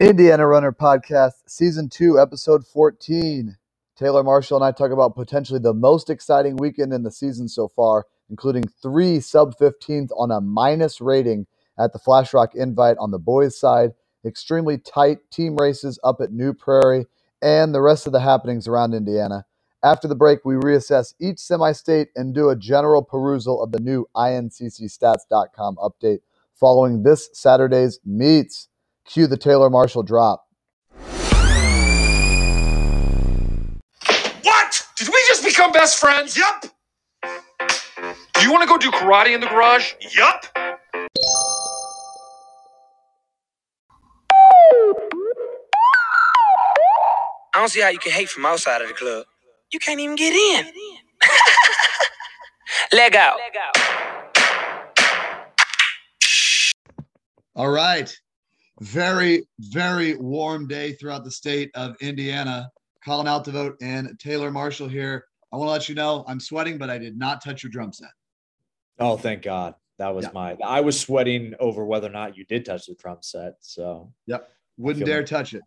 Indiana Runner Podcast, Season 2, Episode 14. Taylor Marshall and I talk about potentially the most exciting weekend in the season so far, including three sub 15th on a minus rating at the Flash Rock Invite on the boys' side, extremely tight team races up at New Prairie, and the rest of the happenings around Indiana. After the break, we reassess each semi state and do a general perusal of the new INCCstats.com update following this Saturday's meets. Cue the Taylor Marshall drop. What? Did we just become best friends? Yup. Do you want to go do karate in the garage? Yup. I don't see how you can hate from outside of the club. You can't even get in. Leg out. All right. Very, very warm day throughout the state of Indiana. Colin Altevogt and Taylor Marshall here. I want to let you know I'm sweating, but I did not touch your drum set. Oh, thank God. That was Yeah. my I was sweating over whether or not you did touch the drum set. So Yep. Wouldn't dare like- touch it.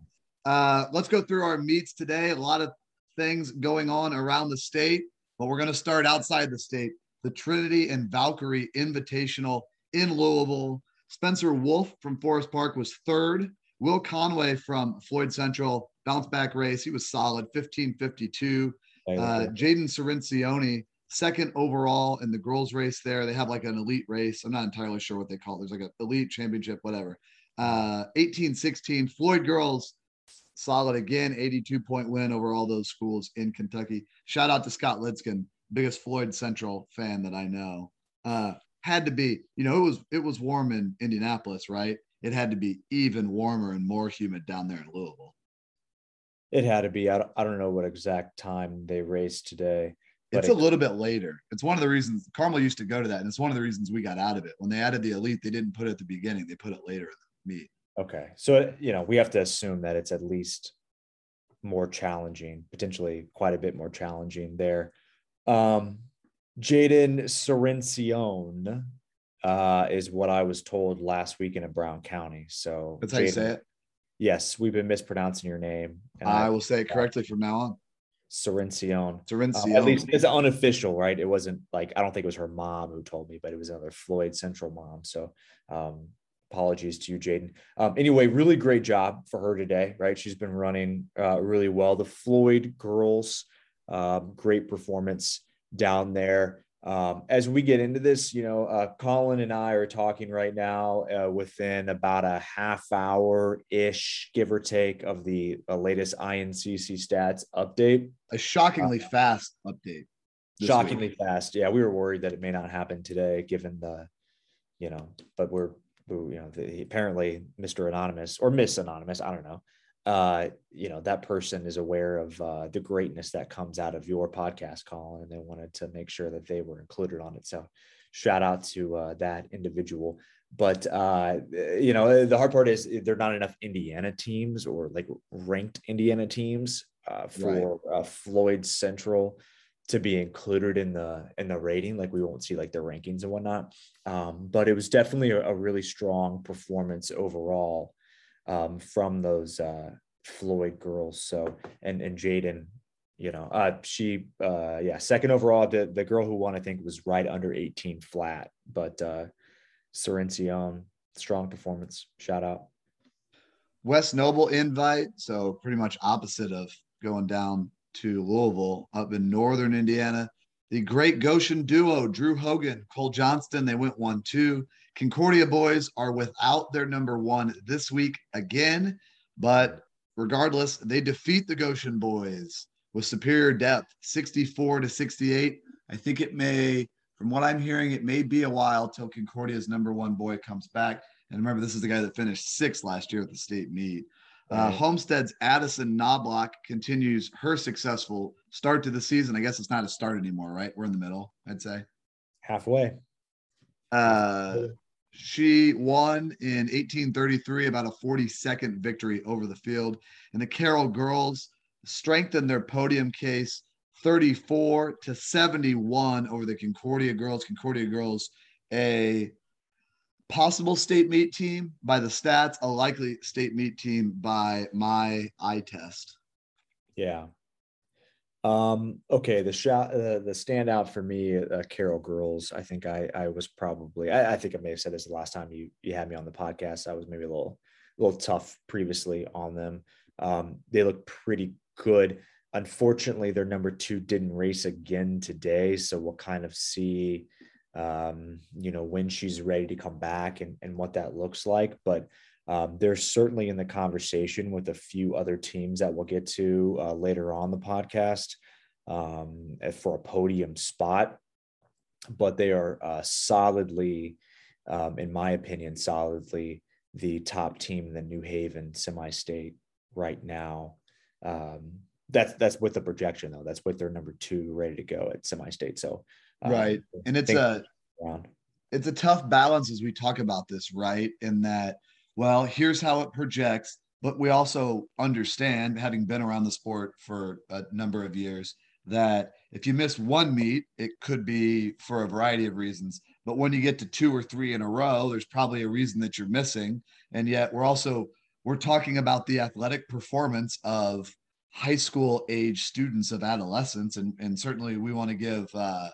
Uh, let's go through our meets today. A lot of things going on around the state, but we're going to start outside the state. The Trinity and Valkyrie Invitational in Louisville. Spencer Wolf from Forest Park was third. Will Conway from Floyd Central bounce back race. He was solid, 1552. thank Uh. Jaden Cerencioni, second overall in the girls' race there. They have like an elite race. I'm not entirely sure what they call it. There's like an elite championship, whatever. Uh, 18 16. Floyd girls, solid again, 82 point win over all those schools in Kentucky. Shout out to Scott Lidskin, biggest Floyd Central fan that I know. Uh, had to be, you know, it was it was warm in Indianapolis, right? It had to be even warmer and more humid down there in Louisville. it had to be. I don't, I don't know what exact time they raced today. but It's it- a little bit later. It's one of the reasons Carmel used to go to that, and it's one of the reasons we got out of it. When they added the elite, they didn't put it at the beginning; they put it later in the meet. Okay. So you know, we have to assume that it's at least more challenging, potentially quite a bit more challenging there. Um Jaden Cerencione uh is what I was told last week in Brown County. So That's how you say it. Yes, we've been mispronouncing your name. and I will say it correctly from now on. Cerencione. Terencione. Um, at least it's unofficial, right? It wasn't like I don't think it was her mom who told me, but it was another Floyd Central mom. So um, apologies to you, Jaden. Um, anyway, really great job for her today, right? She's been running uh, really well. The Floyd girls, um, great performance down there. Um, as we get into this, you know, uh, Colin and I are talking right now uh, within about a half hour ish, give or take, of the uh, latest INCC stats update a shockingly fast update. shockingly week. fast. Yeah, we were worried that it may not happen today, given the, you know, but we're, you know, the, apparently Mr. Anonymous or Miss Anonymous, I don't know. Uh, you know, that person is aware of uh, the greatness that comes out of your podcast, Colin, and they wanted to make sure that they were included on it. So, shout out to uh, that individual. But uh, you know, the hard part is there are not enough Indiana teams or like ranked Indiana teams uh, for uh, Floyd Central to be included in the in the rating like we won't see like the rankings and whatnot um, but it was definitely a, a really strong performance overall um, from those uh, floyd girls so and and jaden you know uh, she uh, yeah second overall the, the girl who won i think was right under 18 flat but uh Cerencione, strong performance shout out West Noble invite, so pretty much opposite of going down to Louisville up in northern Indiana. The great Goshen duo, Drew Hogan, Cole Johnston, they went one two. Concordia boys are without their number one this week again, but regardless, they defeat the Goshen boys with superior depth, 64 to 68. I think it may, from what I'm hearing, it may be a while till Concordia's number one boy comes back. And remember, this is the guy that finished sixth last year at the state meet. Uh, Homestead's Addison Knobloch continues her successful start to the season. I guess it's not a start anymore, right? We're in the middle, I'd say. halfway Uh, she won in 1833, about a 42nd victory over the field. And the Carroll girls strengthened their podium case 34 to 71 over the Concordia girls. Concordia girls, a possible state meet team by the stats, a likely state meet team by my eye test. Yeah. Um, okay, the shot, uh, the standout for me, uh, Carroll girls. I think I, I was probably, I, I think I may have said this the last time you you had me on the podcast. I was maybe a little, a little tough previously on them. Um, they look pretty good. Unfortunately, their number two didn't race again today, so we'll kind of see, um, you know, when she's ready to come back and and what that looks like. But um, they're certainly in the conversation with a few other teams that we'll get to uh, later on the podcast um, for a podium spot. But they are uh, solidly, um, in my opinion, solidly the top team in the New Haven semi-state right now. Um, that's that's with the projection though. That's with their number two ready to go at semi-state. So um, right, and it's a around. it's a tough balance as we talk about this, right? In that well, here's how it projects. But we also understand, having been around the sport for a number of years, that if you miss one meet, it could be for a variety of reasons. But when you get to two or three in a row, there's probably a reason that you're missing. And yet we're also we're talking about the athletic performance of high school age students of adolescence. And, and certainly we want to give uh,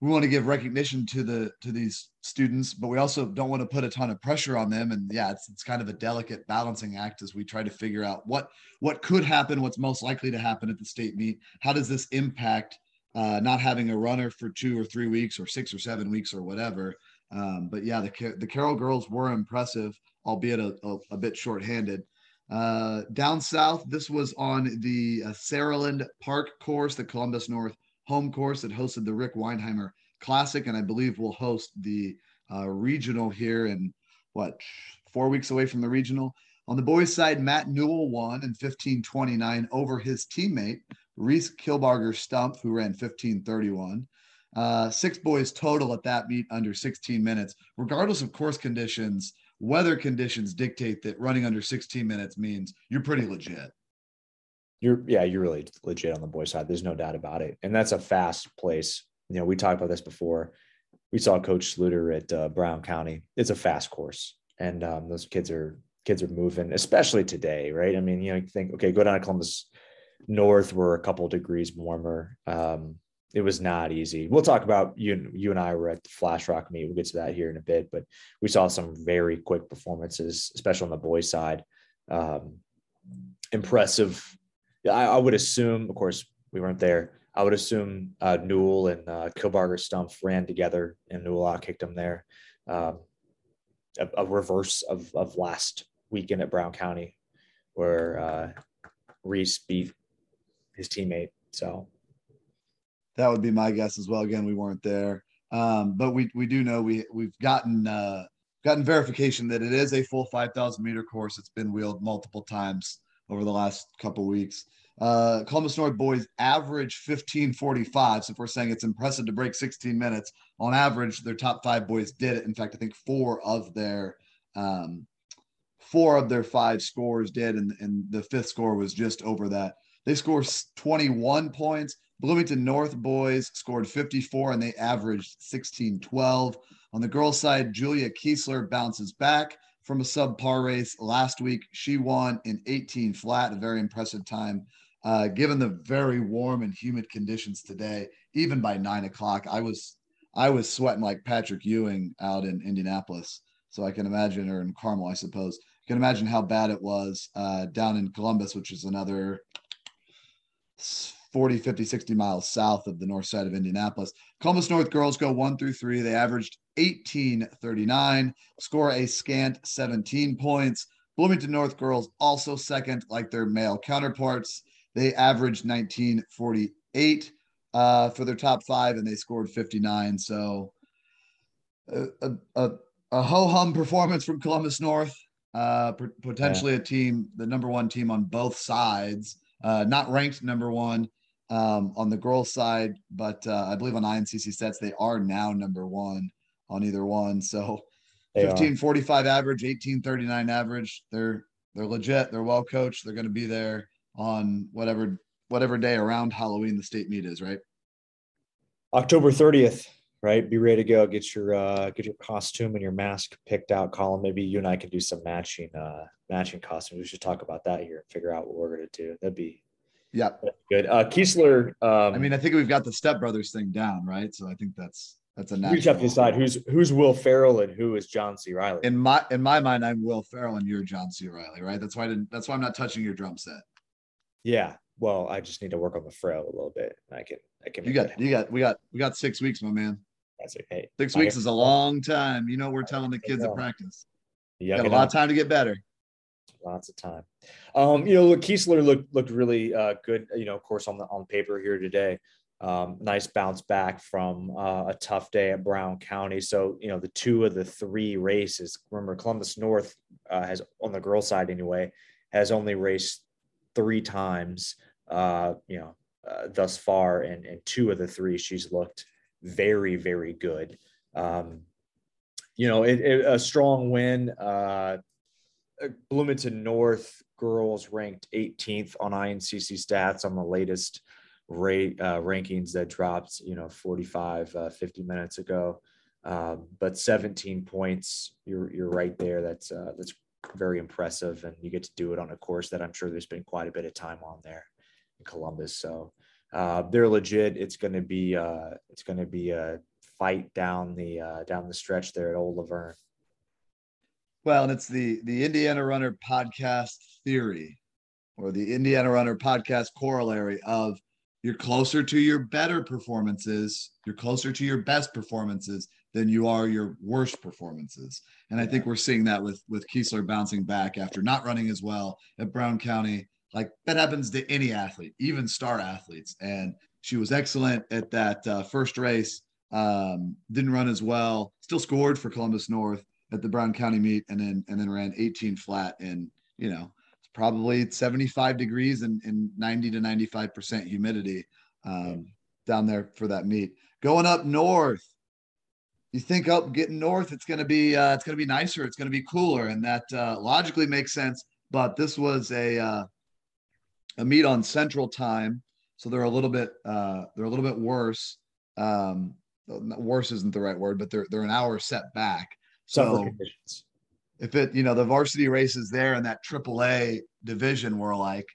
we want to give recognition to the to these students but we also don't want to put a ton of pressure on them. And yeah it's, it's kind of a delicate balancing act as we try to figure out what what could happen what's most likely to happen at the state meet. How does this impact uh, not having a runner for two or three weeks or six or seven weeks or whatever? Um, but yeah the, the carroll girls were impressive albeit a, a, a bit shorthanded. Uh, down south this was on the uh, saraland park course the columbus north home course that hosted the Rick Weinheimer Classic, and I believe will host the uh, regional here in what four weeks away from the regional. On the boys' side, Matt Newell won in 15:29 over his teammate Reese Kilbarger Stump, who ran 15:31. Uh, six boys total at that meet under 16 minutes, regardless of course conditions. Weather conditions dictate that running under 16 minutes means you're pretty legit you're yeah you're really legit on the boys side. There's no doubt about it. And that's a fast place. You know we talked about this before. We saw coach sluter at uh, brown county. It's a fast course. And um, those kids are kids are moving especially today right? I mean you know you think okay go down to columbus north we're a couple degrees warmer. Um, it was not easy. We'll talk about you you and i were at the flash rock meet. We'll get to that here in a bit. But we saw some very quick performances especially on the boys side. Um, impressive I, I would assume, of course, we weren't there. I would assume uh, Newell and uh, Kilbarger Stump ran together, and Newell kicked him there. Um, a, a, reverse of, of last weekend at Brown County, where uh, Reese beat his teammate. So that would be my guess as well. Again, we weren't there, um, but we we do know we we've gotten uh, gotten verification that it is a full 5,000 meter course. It's been wheeled multiple times over the last couple weeks. Uh, Columbus North boys average 1545. So if we're saying it's impressive to break 16 minutes, on average, their top five boys did it. In fact, I think four of their um, four of their five scores did, and, and the fifth score was just over that. They scored 21 points. Bloomington North boys scored 54 and they averaged 16 12. On the girls' side, Julia Kiesler bounces back from a subpar race last week. She won in 18 flat, a very impressive time. Uh, given the very warm and humid conditions today, even by nine o'clock, I was I was sweating like Patrick Ewing out in Indianapolis. So I can imagine, or in Carmel, I suppose. I can imagine how bad it was uh, down in Columbus, which is another 40, 50, 60 miles south of the north side of Indianapolis. Columbus North girls go one through three. They averaged 1839, score a scant 17 points. Bloomington North girls also second, like their male counterparts. They averaged 1948 uh, for their top five, and they scored 59. So a, a, a ho hum performance from Columbus North. Uh, potentially yeah. a team, the number one team on both sides, uh, not ranked number one um, on the girls' side, but uh, I believe on INCC stats they are now number one on either one. So 1545 average, 1839 average. They're they're legit. They're well coached. They're going to be there on whatever whatever day around Halloween the state meet is, right? October 30th. right? Be ready to go. Get your uh, get your costume and your mask picked out, Colin. Maybe you and I can do some matching uh, matching costumes. We should talk about that here and figure out what we're gonna do. That'd be Yeah. that'd be good. Uh, Kiesler. Um, I mean, I think we've got the Step Brothers thing down, right? So I think that's that's a natural. just have to decide who's who's Will Ferrell and who is John C. Reilly. in my in my mind, I'm Will Ferrell and you're John C. Reilly, right? That's why I didn't. That's why I'm not touching your drum set. yeah. Well, I just need to work on the fro a little bit. I can. I can. You got you got we got we got six weeks, my man. That's okay. Six weeks is a long time. You know, we're telling the kids at practice. Yeah, Got a lot of time to get better. lots of time. Um, you know, look, Kiesler looked looked really uh, good. You know, of course, on the on paper here today. Um, nice bounce back from uh, a tough day at Brown County. So you know, the two of the three races. Remember, Columbus North uh, has on the girl side anyway has only raced three times. Uh, you know, uh, thus far, and and two of the three she's looked very very good. Um, you know, it, it, a strong win. Uh, Bloomington North girls ranked 18th on INCC stats on the latest rate uh, rankings that dropped, you know, 45, uh, 50 minutes ago. Um, but 17 points, you're you're right there. That's uh, that's very impressive, and you get to do it on a course that I'm sure there's been quite a bit of time on there in Columbus. So uh, they're legit. It's going to be uh, it's going to be a fight down the uh, down the stretch there at Old LaVern. Well, and it's the the Indiana Runner podcast theory, or the Indiana Runner podcast corollary of you're closer to your better performances, you're closer to your best performances than you are your worst performances. And I think we're seeing that with with Kiesler bouncing back after not running as well at Brown County. Like that happens to any athlete, even star athletes. And she was excellent at that uh, first race. Um, didn't run as well. Still scored for Columbus North at the Brown County meet, and then and then ran 18 flat in you know probably 75 degrees and, and 90 to 95 percent humidity um, down there for that meet. Going up north, you think up getting north, it's going to be uh, it's going to be nicer, it's going to be cooler, and that uh, logically makes sense. But this was a uh, a meet on Central Time, so they're a little bit uh, they're a little bit worse. Um, worse isn't the right word, but they're they're an hour set back. So. If it, you know, the varsity races there in that AAA division were like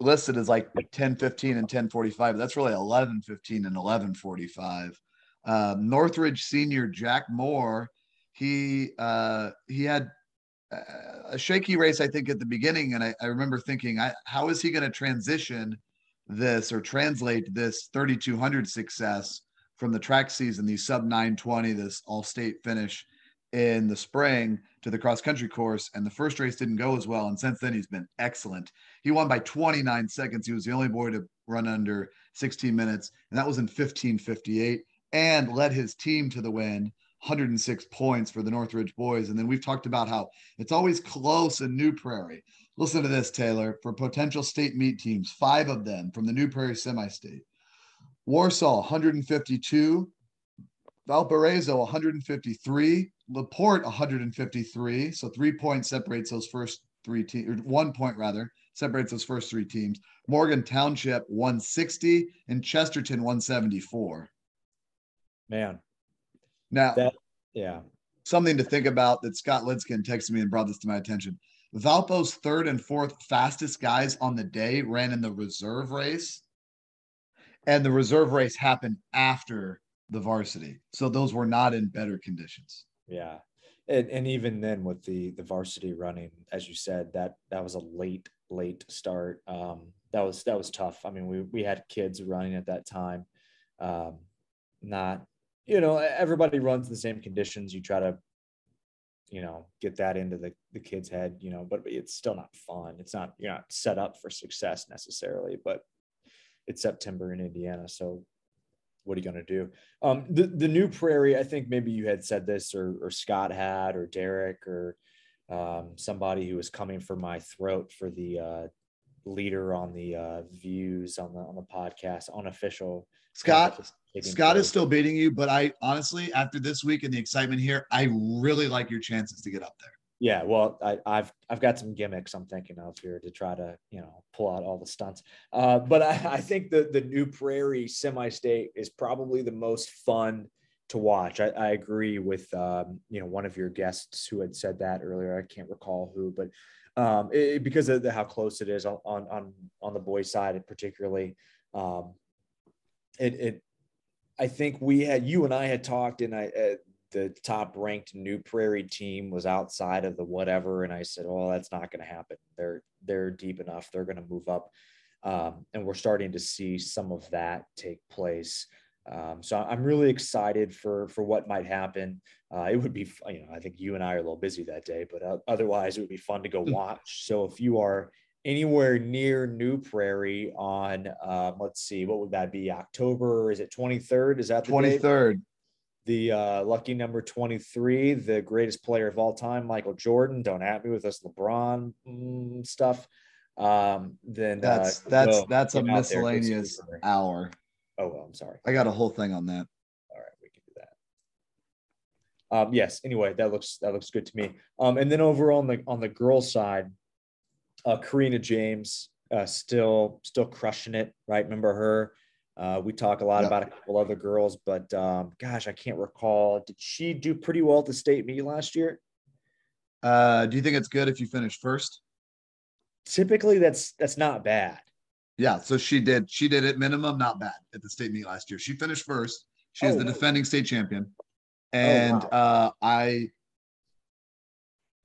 listed as like 10 15 and 10 45. That's really 11 15 and 11 45. Um, Northridge senior Jack Moore, he uh, he had uh, a shaky race, I think, at the beginning. And I, I remember thinking, I, how is he going to transition this or translate this 3200 success from the track season, these sub 920, this all state finish in the spring to the cross country course? And the first race didn't go as well. And since then, he's been excellent. He won by 29 seconds. He was the only boy to run under 16 minutes, and that was in 1558 and led his team to the win. 106 points for the Northridge boys. And then we've talked about how it's always close in New Prairie. Listen to this, Taylor. For potential state meet teams, five of them from the New Prairie semi state Warsaw, 152. Valparaiso, 153. LaPorte, 153. So three points separates those first three teams, or one point rather, separates those first three teams. Morgan Township, 160. And Chesterton, 174. Man, Now, that yeah. something to think about that Scott Lidskin texted me and brought this to my attention. Valpo's third and fourth fastest guys on the day ran in the reserve race. And the reserve race happened after the varsity. So those were not in better conditions. Yeah. And, and even then with the the varsity running, as you said, that that was a late, late start. Um, that was that was tough. I mean, we we had kids running at that time. Um, not, you know, everybody runs the same conditions. You try to, you know, get that into the, the kid's head, you know, but it's still not fun. It's not, you're not set up for success necessarily, but it's September in Indiana. So what are you going to do? Um, the, the new prairie, I think maybe you had said this or, or Scott had, or Derek or um, somebody who was coming for my throat for the uh, leader on the uh, views on the, on the podcast, unofficial. Scott, Scott is still beating you, but I honestly, after this week and the excitement here, I really like your chances to get up there. Yeah, well, I, I've I've got some gimmicks I'm thinking of here to try to you know pull out all the stunts. Uh, but I, I think the the new Prairie semi-state is probably the most fun to watch. I, I agree with um, you know one of your guests who had said that earlier. I can't recall who, but um, it, because of the, how close it is on on on the boys' side, particularly. Um, it, it I think we had you and I had talked, and I uh, the top ranked New Prairie team was outside of the whatever, and I said, "Oh, that's not going to happen. They're they're deep enough. They're going to move up." Um, and we're starting to see some of that take place. Um, so I'm really excited for for what might happen. Uh, it would be, you know, I think you and I are a little busy that day, but uh, otherwise it would be fun to go hmm. watch. So if you are anywhere near New Prairie on, uh, let's see, what would that be? October? Is it 23rd? Is that the 23rd? The uh, lucky number 23, the greatest player of all time, Michael Jordan. Don't at me with this LeBron mm, stuff. Um, then that's uh, that's that's a miscellaneous hour. Oh, well, I'm sorry. I got a whole thing on that. All right, we can do that. Um, yes. Anyway, that looks that looks good to me. Um, and then over on the on the girl side, uh, Karina James uh, still still crushing it. Right? Remember her? Uh, we talk a lot about a couple other girls, but um, gosh, I can't recall. Did she do pretty well at the state meet last year? Uh, do you think it's good if you finish first? Typically, that's that's not bad. Yeah, so she did. She did it minimum, not bad at the state meet last year. She finished first. She is oh, the defending state champion, and oh, wow. uh, I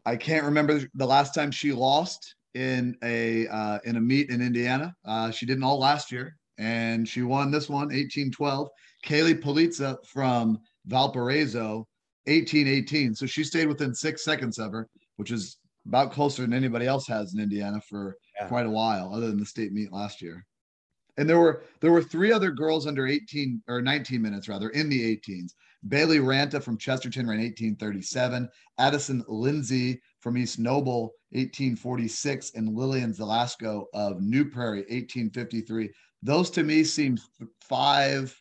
I can't remember the last time she lost in a uh, in a meet in Indiana. Uh, she didn't all last year, and she won this one 18-12. Kaylee Polizza from Valparaiso 18-18. So she stayed within six seconds of her, which is about closer than anybody else has in Indiana for yeah. quite a while, other than the state meet last year. And there were there were three other girls under 18 or 19 minutes rather in the 18s. Bailey Ranta from Chesterton ran 1837. Addison Lindsay from East Noble 1846, and Lillian Zelasco of New Prairie 1853. Those to me seem five.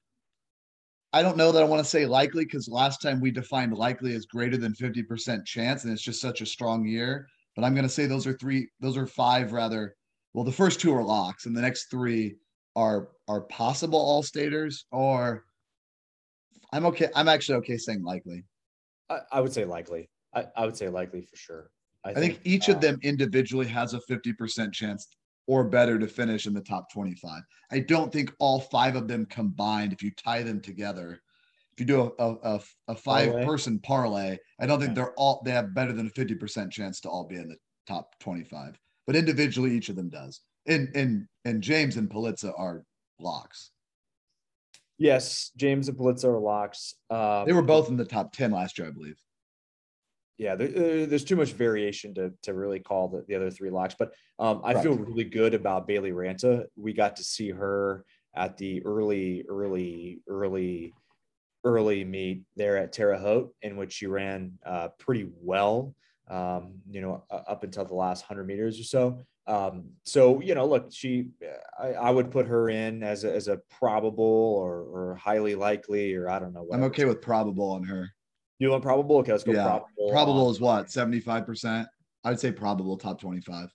I don't know that I want to say likely because last time we defined likely as greater than 50% chance, and it's just such a strong year. But I'm going to say those are three, those are five rather. Well, the first two are locks, and the next three are are possible all staters or I'm okay. I'm actually okay saying likely. I, I would say likely. I, I would say likely for sure. I, I think, think, each uh, of them individually has a 50% chance or better to finish in the top 25. I don't think all five of them combined, if you tie them together, if you do a, a, a five parlay. person parlay, I don't think yeah. they're all, they have better than a 50% chance to all be in the top 25. But individually, each of them does. And, and, and James and Politza are locks. Yes, James and Politza are locks. Um, they were both in the top 10 last year, I believe yeah, there, there's too much variation to, to really call the, the other three locks. But um, I right. feel really good about Bailey Ranta. We got to see her at the early, early, early, early meet there at Terre Haute, in which she ran uh, pretty well. Um, you know, up until the last hundred meters or so. Um, so you know, look, she, I, I, would put her in as a, as a probable or, or highly likely, or I don't know. I'm okay with probable on her. You want probable? Okay, let's go yeah. probable. Uh, probable is what? 75%? I'd say probable top 25.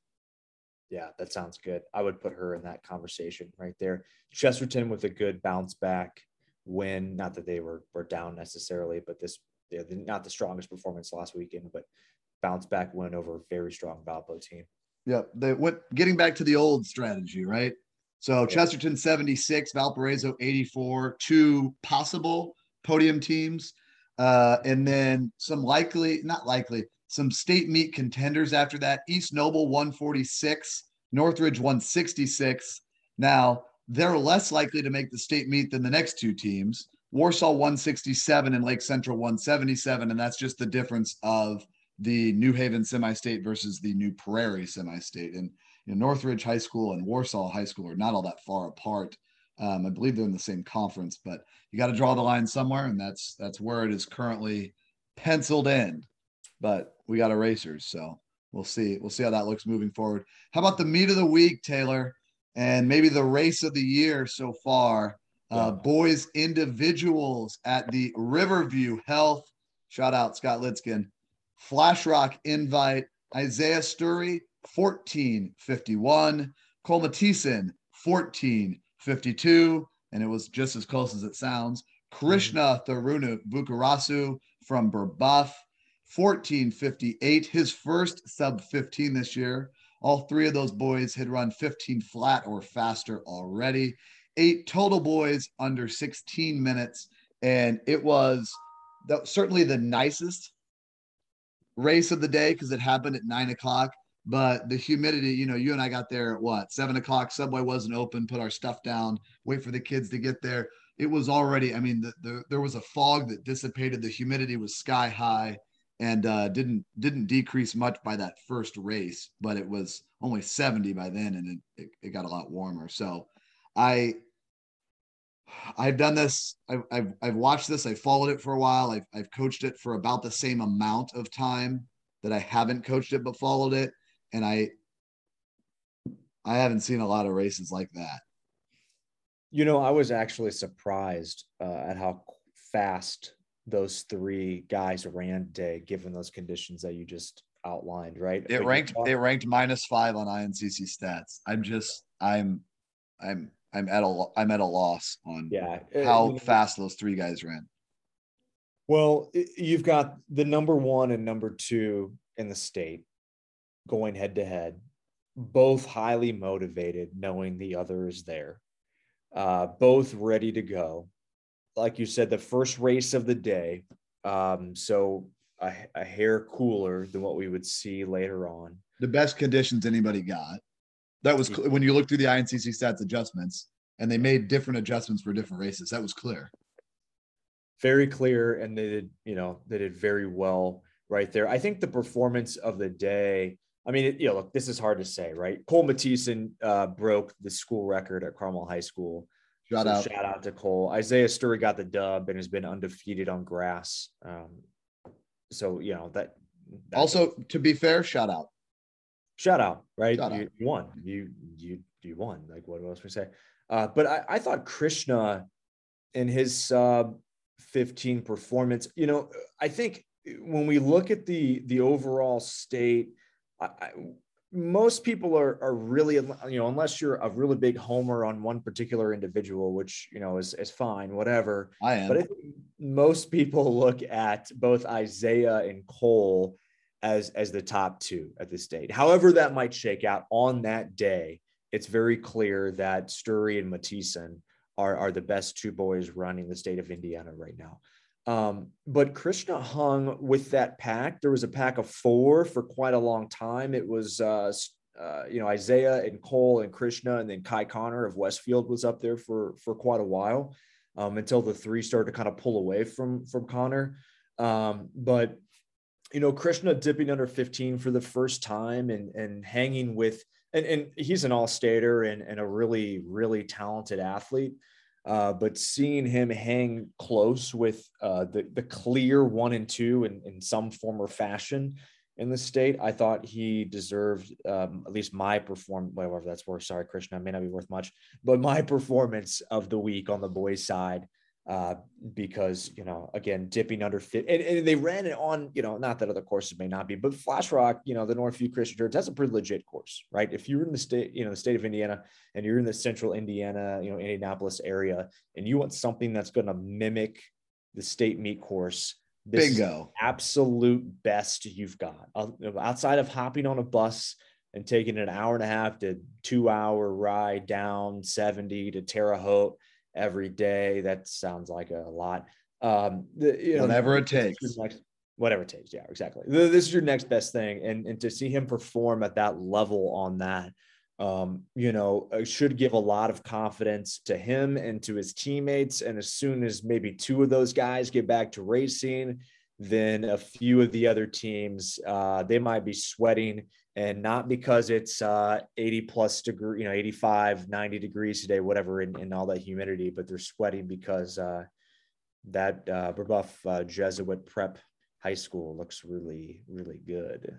Yeah, that sounds good. I would put her in that conversation right there. Chesterton with a good bounce back win. Not that they were were down necessarily, but this yeah, not the strongest performance last weekend, but bounce back win over a very strong Valpo team. Yeah, they went getting back to the old strategy, right? So yeah. Chesterton 76, Valparaiso 84, two possible podium teams. Uh, and then some likely, not likely, some state meet contenders after that. East Noble 146, Northridge 166. Now, they're less likely to make the state meet than the next two teams. Warsaw 167 and Lake Central 177. And that's just the difference of the New Haven semi state versus the New Prairie semi state. And you know, Northridge High School and Warsaw High School are not all that far apart. Um, I believe they're in the same conference, but you got to draw the line somewhere, and that's that's where it is currently penciled in. But we got erasers, so we'll see. We'll see how that looks moving forward. How about the meet of the week, Taylor, and maybe the race of the year so far? Uh, boys individuals at the Riverview Health. Shout out Scott Litzkin. Flash Rock invite. Isaiah Sturry, 1451. Cole Mathisen, 14 52, and it was just as close as it sounds. Mm-hmm. Krishna Tharuna Bukarasu from Brebeuf, 1458, his first sub 15 this year. All three of those boys had run 15 flat or faster already. Eight total boys under 16 minutes. And it was the, certainly the nicest race of the day because it happened at nine o'clock. But the humidity, you know, you and I got there at what seven o'clock. Subway wasn't open. Put our stuff down. Wait for the kids to get there. It was already. I mean, the, the, there was a fog that dissipated. The humidity was sky high, and uh, didn't didn't decrease much by that first race. But it was only seventy by then, and it, it, it got a lot warmer. So, I I've done this. I've, I've, I've watched this. I followed it for a while. I've, I've coached it for about the same amount of time that I haven't coached it but followed it, and I I haven't seen a lot of races like that. You know, I was actually surprised uh, at how fast those three guys ran today, given those conditions that you just outlined. Right? It ranked talk- it ranked minus five on INCC stats. I'm just I'm I'm I'm at a I'm at a loss on Yeah. uh, how know, fast those three guys ran. Well, you've got the number one and number two in the state going head to head, both highly motivated, knowing the other is there, uh, both ready to go. Like you said, the first race of the day. Um, so a, a hair cooler than what we would see later on. The best conditions anybody got. That was cl- when you look through the INCC stats adjustments, and they made different adjustments for different races. That was clear. very clear and they did you know they did very well right there i think the performance of the day i mean you know look this is hard to say right cole Mathisen, uh broke the school record at carmel high school Shout So out. shout out to cole isaiah sturry got the dub and has been undefeated on grass um so you know that Also, to be fair, shout out. shout out, right? Shout you, out. you won. You you you won. Like what else we say? Uh, but I, I thought Krishna in his sub 15 performance, you know, I think when we look at the the overall state, I, I, most people are are really you know unless you're a really big homer on one particular individual, which you know is is fine, whatever. I am. But most people look at both Isaiah and Cole as as the top two at this state. However, that might shake out on that day. It's very clear that Sturry and Mathisen are, are the best two boys running the state of Indiana right now. Um, but Krishna hung with that pack. There was a pack of four for quite a long time. It was uh, uh, you know Isaiah and Cole and Krishna, and then Kai Connor of Westfield was up there for for quite a while um, until the three started to kind of pull away from from Connor. Um, but you know, Krishna dipping under 15 for the first time and and hanging with and, and he's an all-stater and, and a really, really talented athlete. Uh, but seeing him hang close with uh, the, the clear one and two in, in some form or fashion in the state, I thought he deserved um, at least my perform whatever that's worth. Sorry, Krishna, may not be worth much, but my performance of the week on the boys' side uh, because you know again dipping under fit and, and, they ran it on you know not that other courses may not be but flash rock you know the northview christian church that's a pretty legit course right if you're in the state you know the state of indiana and you're in the central indiana you know indianapolis area and you want something that's going to mimic the state meet course this is Bingo. the absolute best you've got Uh, outside of hopping on a bus and taking an hour and a half to two hour ride down 70 to Terre Haute every day. That sounds like a lot. Um, the, you know, Whatever it this is your takes. next- whatever it takes. Yeah, exactly. Th- This is your next best thing. And, and to see him perform at that level on that, um, you know, uh, should give a lot of confidence to him and to his teammates. And as soon as maybe two of those guys get back to racing, then a few of the other teams, uh, they might be sweating and not because it's uh, 80 plus degree, you know, 85, 90 degrees today, whatever, in, in all that humidity, but they're sweating because uh, that uh, uh, Jesuit Prep High School looks really, really good.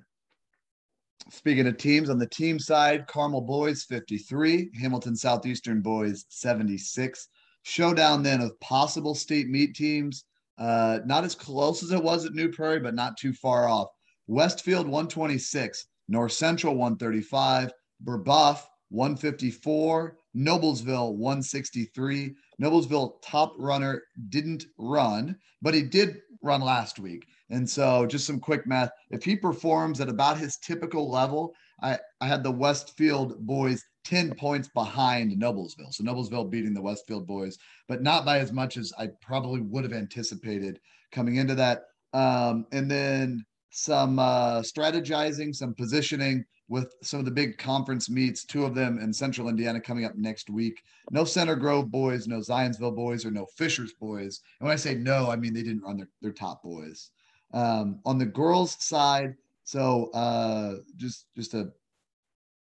Speaking of teams, on the team side, Carmel boys 53, Hamilton Southeastern boys 76. Showdown then of possible state meet teams. Uh, not as close as it was at New Prairie, but not too far off. Westfield 126, North Central 135, Brebeuf 154, Noblesville 163. Noblesville top runner didn't run, but he did run last week. And so just some quick math. If he performs at about his typical level, I, I had the Westfield boys 10 points behind Noblesville. So Noblesville beating the Westfield boys, but not by as much as I probably would have anticipated coming into that. Um, and then some uh, strategizing, some positioning with some of the big conference meets, two of them in central Indiana coming up next week. No Center Grove boys, no Zionsville boys, or no Fishers boys. And when I say no, I mean they didn't run their, their top boys. Um, on the girls' side, so uh, just just a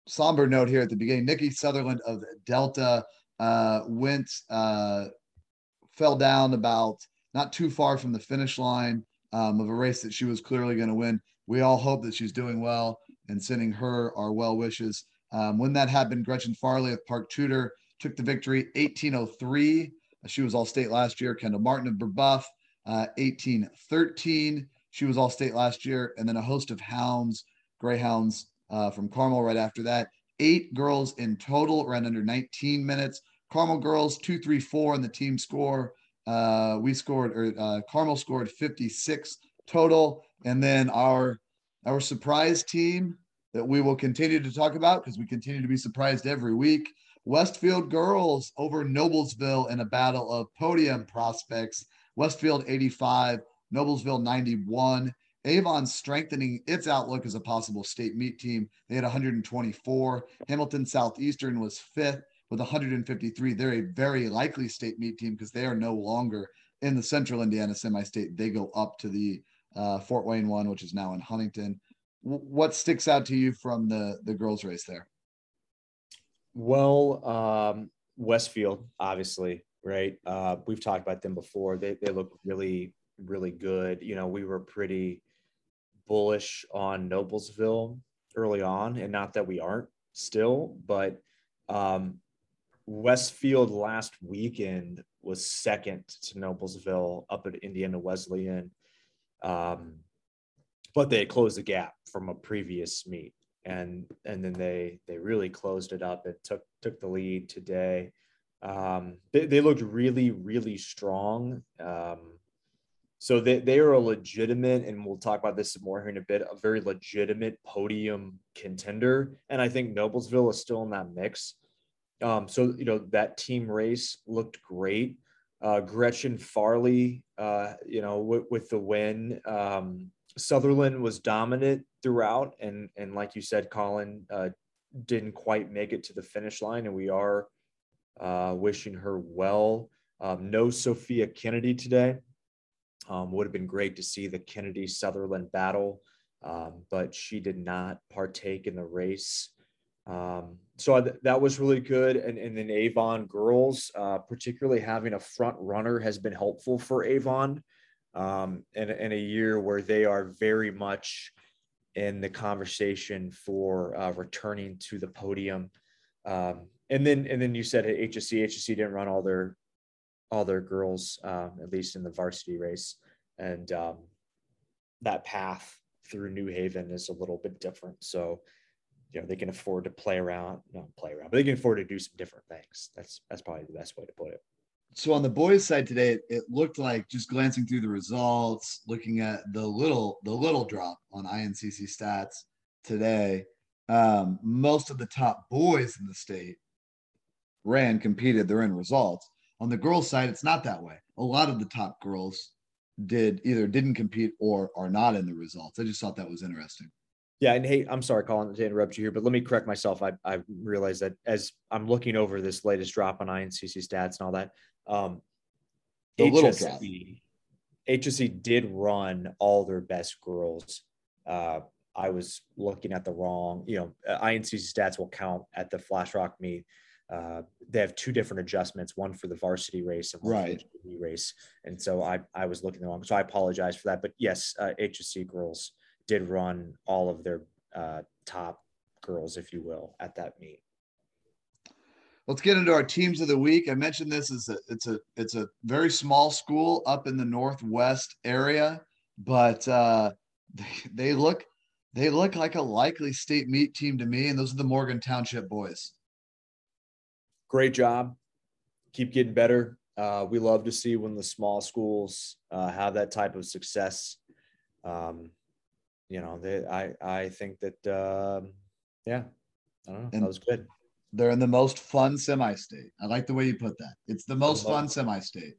somber note here at the beginning. Nikki Sutherland of Delta uh, went uh, fell down about not too far from the finish line um, of a race that she was clearly going to win. We all hope that she's doing well and sending her our well wishes. Um, when that happened, Gretchen Farley of Park Tudor took the victory 1803. She was all state last year. Kendall Martin of Brebeuf, uh, 1813. She was all state last year. And then a host of hounds, greyhounds uh, from Carmel right after that. Eight girls in total ran under 19 minutes. Carmel girls, two, three, four in the team score. Uh, we scored, or uh, Carmel scored 56 total. And then our our surprise team that we will continue to talk about because we continue to be surprised every week. Westfield girls over Noblesville in a battle of podium prospects. Westfield 85, Noblesville 91. Avon strengthening its outlook as a possible state meet team. They had 124. Hamilton Southeastern was fifth with 153. They're a very likely state meet team because they are no longer in the Central Indiana semi-state. They go up to the uh, Fort Wayne one, which is now in Huntington. W- what sticks out to you from the the girls' race there? Well, um, Westfield, obviously, right? Uh, we've talked about them before. They they look really really good. You know, we were pretty bullish on Noblesville early on, and not that we aren't still, but um, Westfield last weekend was second to Noblesville up at Indiana Wesleyan. Um, but they closed the gap from a previous meet and and then they they really closed it up and took took the lead today. Um, they, they looked really really strong. Um, so they, they are a legitimate and we'll talk about this more here in a bit a very legitimate podium contender. And i think noblesville is still in that mix um, so you know that team race looked great uh, Gretchen Farley, uh, you know, w- with the win. Um, Sutherland was dominant throughout, and and like you said, Colin uh, didn't quite make it to the finish line, and we are uh, wishing her well. Um, no Sophia Kennedy today. Um, would have been great to see the Kennedy Sutherland battle, um, but she did not partake in the race. So th- that was really good. And, and then Avon girls, uh, particularly having a front runner has been helpful for Avon um, in, in a year where they are very much in the conversation for uh, returning to the podium. Um, and then, and then you said at HSC, HSC didn't run all their, all their girls, um, at least in the varsity race. And um, that path through New Haven is a little bit different. So, you know they can afford to play around not play around but they can afford to do some different things. That's that's probably the best way to put it. So on the boys side today it looked like just glancing through the results looking at the little the little drop on incc stats today um, most of the top boys in the state ran competed they're in results. On the girls side it's not that way. A lot of the top girls did either didn't compete or are not in the results. I just thought that was interesting yeah, and hey, I'm sorry, Colin, to interrupt you here, but let me correct myself. I I realized that as I'm looking over this latest drop on INCC stats and all that, um, the HSC, HSC did run all their best girls. Uh, I was looking at the wrong, you know, uh, INCC stats will count at the Flash Rock meet. Uh, they have two different adjustments, one for the varsity race and one right. for the race. And so I, I was looking the wrong. So I apologize for that. But yes, uh, HSC girls did run all of their uh, top girls, if you will, at that meet. Let's get into our teams of the week. I mentioned this is a it's a it's a very small school up in the northwest area, but uh, they, they look they look like a likely state meet team to me, and those are the Morgan Township boys. great job. Keep getting better. Uh, we love to see when the small schools uh, have that type of success. Um, you know, they, I I think that um, yeah, I don't know. And- that was good. They're in the most fun semi-state. I like the way you put that. It's the most fun semi-state.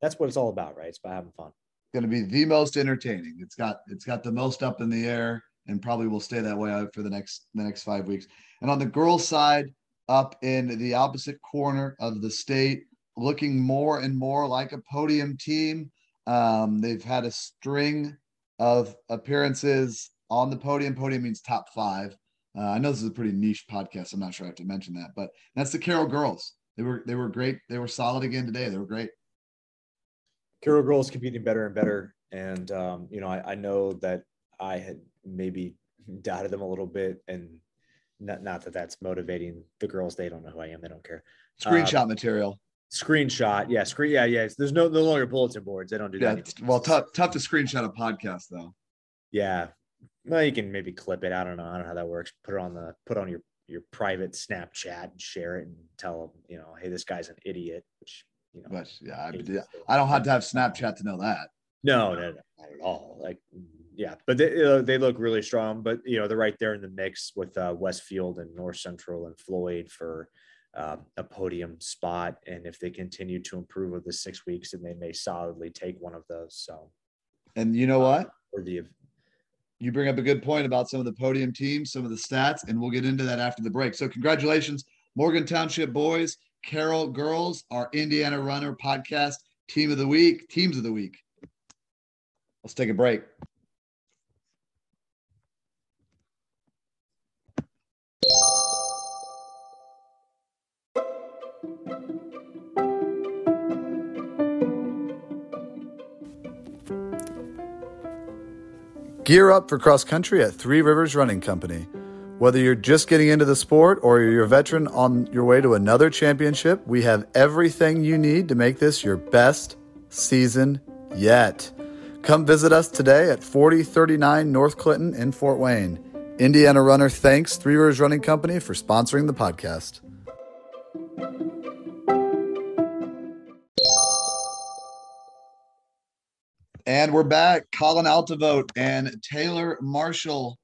That's what it's all about, right? It's about having fun. It's Going to be the most entertaining. It's got it's got the most up in the air, and probably will stay that way for the next the next five weeks. And on the girls' side, up in the opposite corner of the state, looking more and more like a podium team. Um, they've had a string of appearances on the podium. Podium means top five. Uh, I know this is a pretty niche podcast. I'm not sure I have to mention that, but that's the Carroll girls. They were they were great. They were solid again today. They were great. Carroll girls competing better and better. And um, you know, I, I know that I had maybe doubted them a little bit, and not not that that's motivating the girls. They don't know who I am. They don't care. Screenshot material. Screenshot, yeah, screen, yeah, yeah. There's no no longer bulletin boards. They don't do Yeah. that. anymore. Well, tough tough to screenshot a podcast though. Yeah. Well, you can maybe clip it. I don't know. I don't know how that works. Put it on the put on your your private Snapchat and share it and tell them, you know, hey, this guy's an idiot. Which you know, But yeah, I, I don't have to have Snapchat to know that. No, no, no, not at all. Like, yeah, but they they look really strong. But you know, they're right there in the mix with uh, Westfield and North Central and Floyd for um, a podium spot. And if they continue to improve over the six weeks, then they may solidly take one of those. So And you know what? worthy of You bring up a good point about some of the podium teams, some of the stats, and we'll get into that after the break. So, congratulations, Morgan Township boys, Carroll girls, our Indiana Runner podcast team of the week, teams of the week. Let's take a break. Gear up for cross country at Three Rivers Running Company. Whether you're just getting into the sport or you're a veteran on your way to another championship, we have everything you need to make this your best season yet. Come visit us today at 4039 North Clinton in Fort Wayne. Indiana Runner thanks Three Rivers Running Company for sponsoring the podcast. And we're back. Colin Altevogt and Taylor Marshall,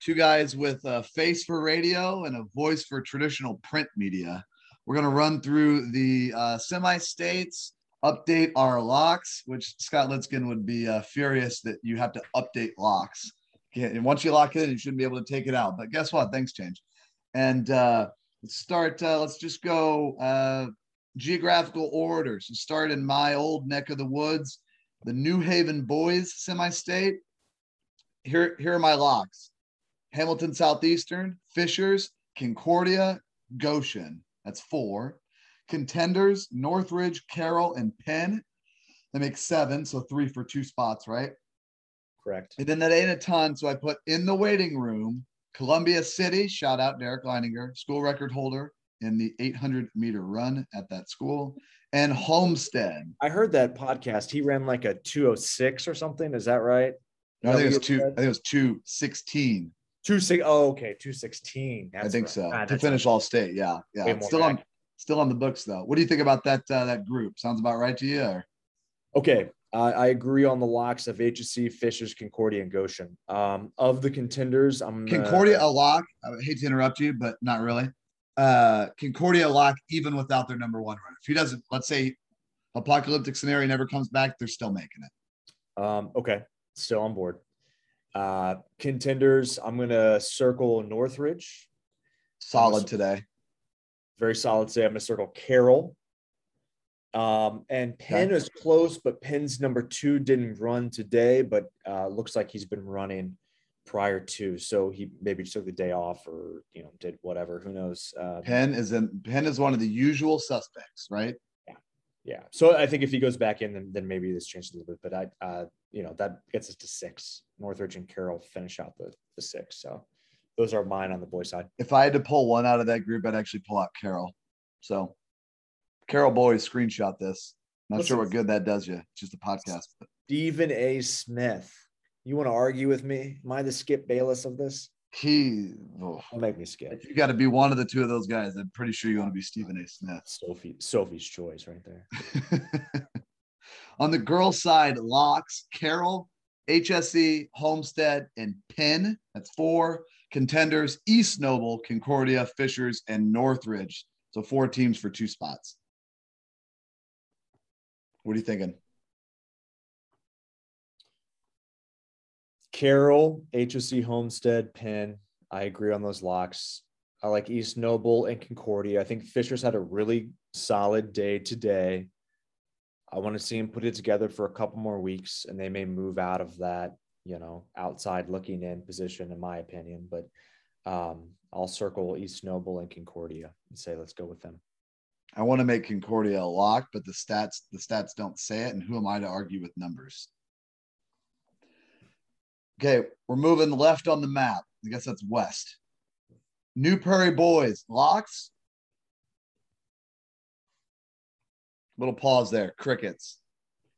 two guys with a face for radio and a voice for traditional print media. We're going to run through the uh, semi states, update our locks, which Scott Litzkin would be uh, furious that you have to update locks. And once you lock it in, you shouldn't be able to take it out. But guess what? Things change. And uh, let's start. Uh, let's just go uh, geographical order. So start in my old neck of the woods the New Haven boys semi-state. Here, here are my locks: Hamilton Southeastern, Fishers, Concordia, Goshen. That's four. Contenders: Northridge, Carroll, and Penn. That makes seven, so three for two spots, right? correct. And then that ain't a ton, so I put in the waiting room. Columbia City, shout out Derek Leininger, school record holder in the 800 meter run at that school, and Homestead. I heard that podcast. He ran like a 206 or something. Is that right? No, I think it was two. I what you think it was two sixteen. Two six. Oh, okay, two sixteen. I think so Ah, to finish all state. Yeah, yeah. Way It's more still on, still on the books though. What do you think about that? Uh, that group sounds about right to you. Or? Okay, uh, I agree on the locks of HSE, Fishers, Concordia, and Goshen. Um, of the contenders, I'm gonna- Concordia a lock. I hate to interrupt you, but not really. Uh, Concordia lock even without their number one runner. If he doesn't, let's say, apocalyptic scenario never comes back, they're still making it. Um, okay, still on board. Uh, contenders, I'm gonna circle Northridge. Solid today. Very solid. Say I'm gonna circle Carroll. Um, and Penn is close, but Penn's number two didn't run today, but uh, looks like he's been running prior to. So he maybe took the day off or you know did whatever. Who knows? Uh, Penn is in. Penn is one of the usual suspects, right? Yeah. Yeah. So I think if he goes back in, then, then maybe this changes a little bit. But I, uh, you know, that gets us to six. Northridge and Carroll finish out the, the six. So those are mine on the boy side. If I had to pull one out of that group, I'd actually pull out Carroll. So, Carroll boys, screenshot this. Not sure what good that does you. Just a podcast. Stephen A. Smith. You want to argue with me? Am I the Skip Bayless of this? he. oh, Don't make me skip. you got to be one of the two of those guys, I'm pretty sure you want to be Stephen A. Smith. Sophie Sophie's choice right there. On the girls' side, locks, Carroll, HSE, Homestead, and Penn. That's four contenders. East Noble, Concordia, Fishers, and Northridge. So four teams for two spots. What are you thinking? Carroll, HSE Homestead, Penn. I agree on those locks. I like East Noble and Concordia. I think Fisher's had a really solid day today. I want to see him put it together for a couple more weeks, and they may move out of that, you know, outside looking in position, in my opinion. But um, I'll circle East Noble and Concordia and say, let's go with them. I want to make Concordia a lock, but the stats the stats don't say it, and who am I to argue with numbers? Okay, we're moving left on the map. I guess that's west. New Prairie Boys locks. Little pause there. Crickets.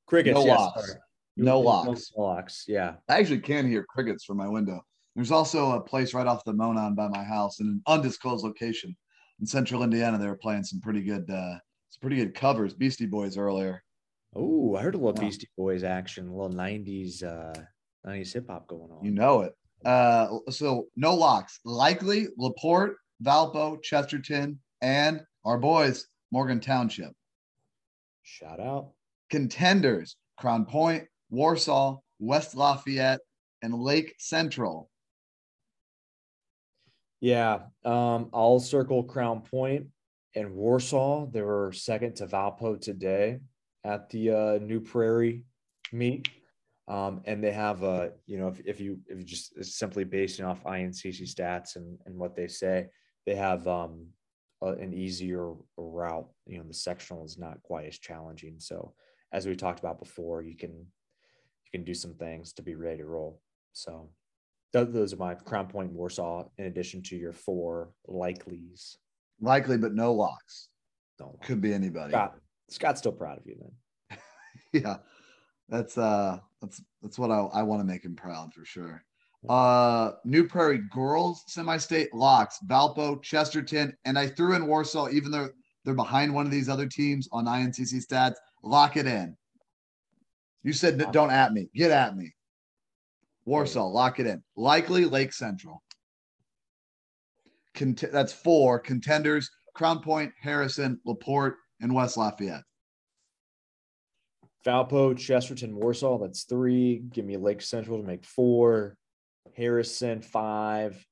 Crickets, No yes, locks. sorry. No locks. No locks. Yeah. I actually can hear crickets from my window. There's also a place right off the Monon by my house in an undisclosed location in central Indiana. They were playing some pretty good, uh, some pretty good covers. Beastie Boys earlier. Oh, I heard a little Yeah. Beastie Boys action, a little '90s, uh, '90s hip hop going on. You know it. Uh, so no locks. Likely Laporte, Valpo, Chesterton, and our boys Morgan Township. Shout out. Contenders: Crown Point, Warsaw, West Lafayette, and Lake Central. Yeah, um, I'll circle Crown Point and Warsaw. They were second to Valpo today at the uh, New Prairie meet. Um, and they have a, you know, if, if you if you just simply basing off INCC stats and, and what they say, they have um, a, an easier route. You know, the sectional is not quite as challenging. So as we talked about before, you can you can do some things to be ready to roll. So th- those are my Crown Point, Warsaw, in addition to your four likelies. Likely, but no locks. Don't Could be anybody. Scott. Scott's still proud of you then. yeah that's uh that's that's what i, I want to make him proud for sure. Uh new prairie girls semi-state locks valpo chesterton and i threw in warsaw even though they're behind one of these other teams on incc stats. Lock it in. You said don't at me. Get at me. Warsaw lock it in. Likely lake central. Cont- that's four. Contenders crown point harrison laporte and west lafayette Valpo, Chesterton, Warsaw. That's three. Give me Lake Central to make four. Harrison five,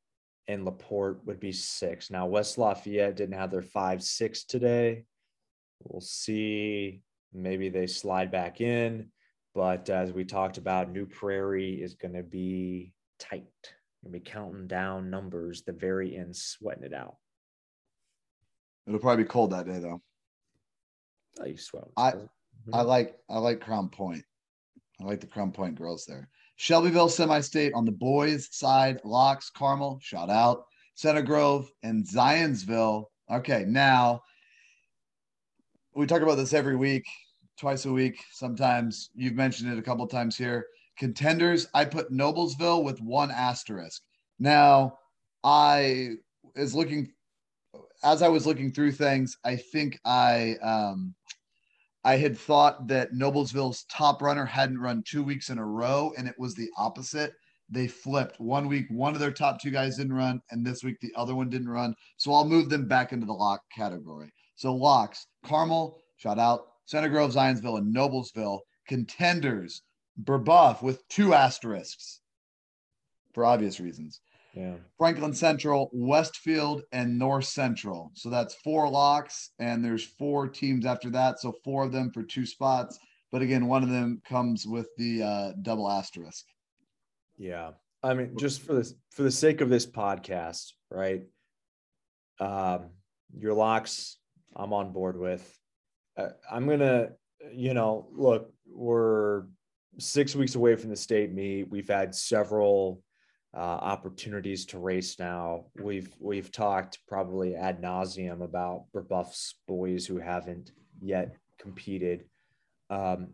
and Laporte would be six. Now West Lafayette didn't have their five six today. We'll see. Maybe they slide back in, but as we talked about, New Prairie is going to be tight. Going to be counting down numbers the very end, sweating it out. it'll probably be cold that day though Oh, you sweat. I-. I like I like Crown Point. I like the Crown Point girls there. Shelbyville semi-state on the boys side, Locks, Carmel, shout out, Center Grove, and Zionsville. Okay, now we talk about this every week, twice a week. Sometimes you've mentioned it a couple times here. Contenders, I put Noblesville with one asterisk. Now, I is looking as I was looking through things, I think I um I had thought that Noblesville's top runner hadn't run two weeks in a row, and it was the opposite. They flipped one week, one of their top two guys didn't run, and this week the other one didn't run. So I'll move them back into the lock category. So locks, Carmel, shout out, Center Grove, Zionsville, and Noblesville. Contenders, Brebeuf with two asterisks for obvious reasons. Yeah. Franklin Central, Westfield, and North Central. So that's four locks, and there's four teams after that. So four of them for two spots. But again, one of them comes with the uh, double asterisk. Yeah. I mean, just for this for the sake of this podcast, right? Um, your locks, I'm on board with. Uh, I'm gonna, you know, look, we're six weeks away from the state meet. We've had several uh, opportunities to race now. We've we've talked probably ad nauseum about Brebeuf's boys who haven't yet competed. Um,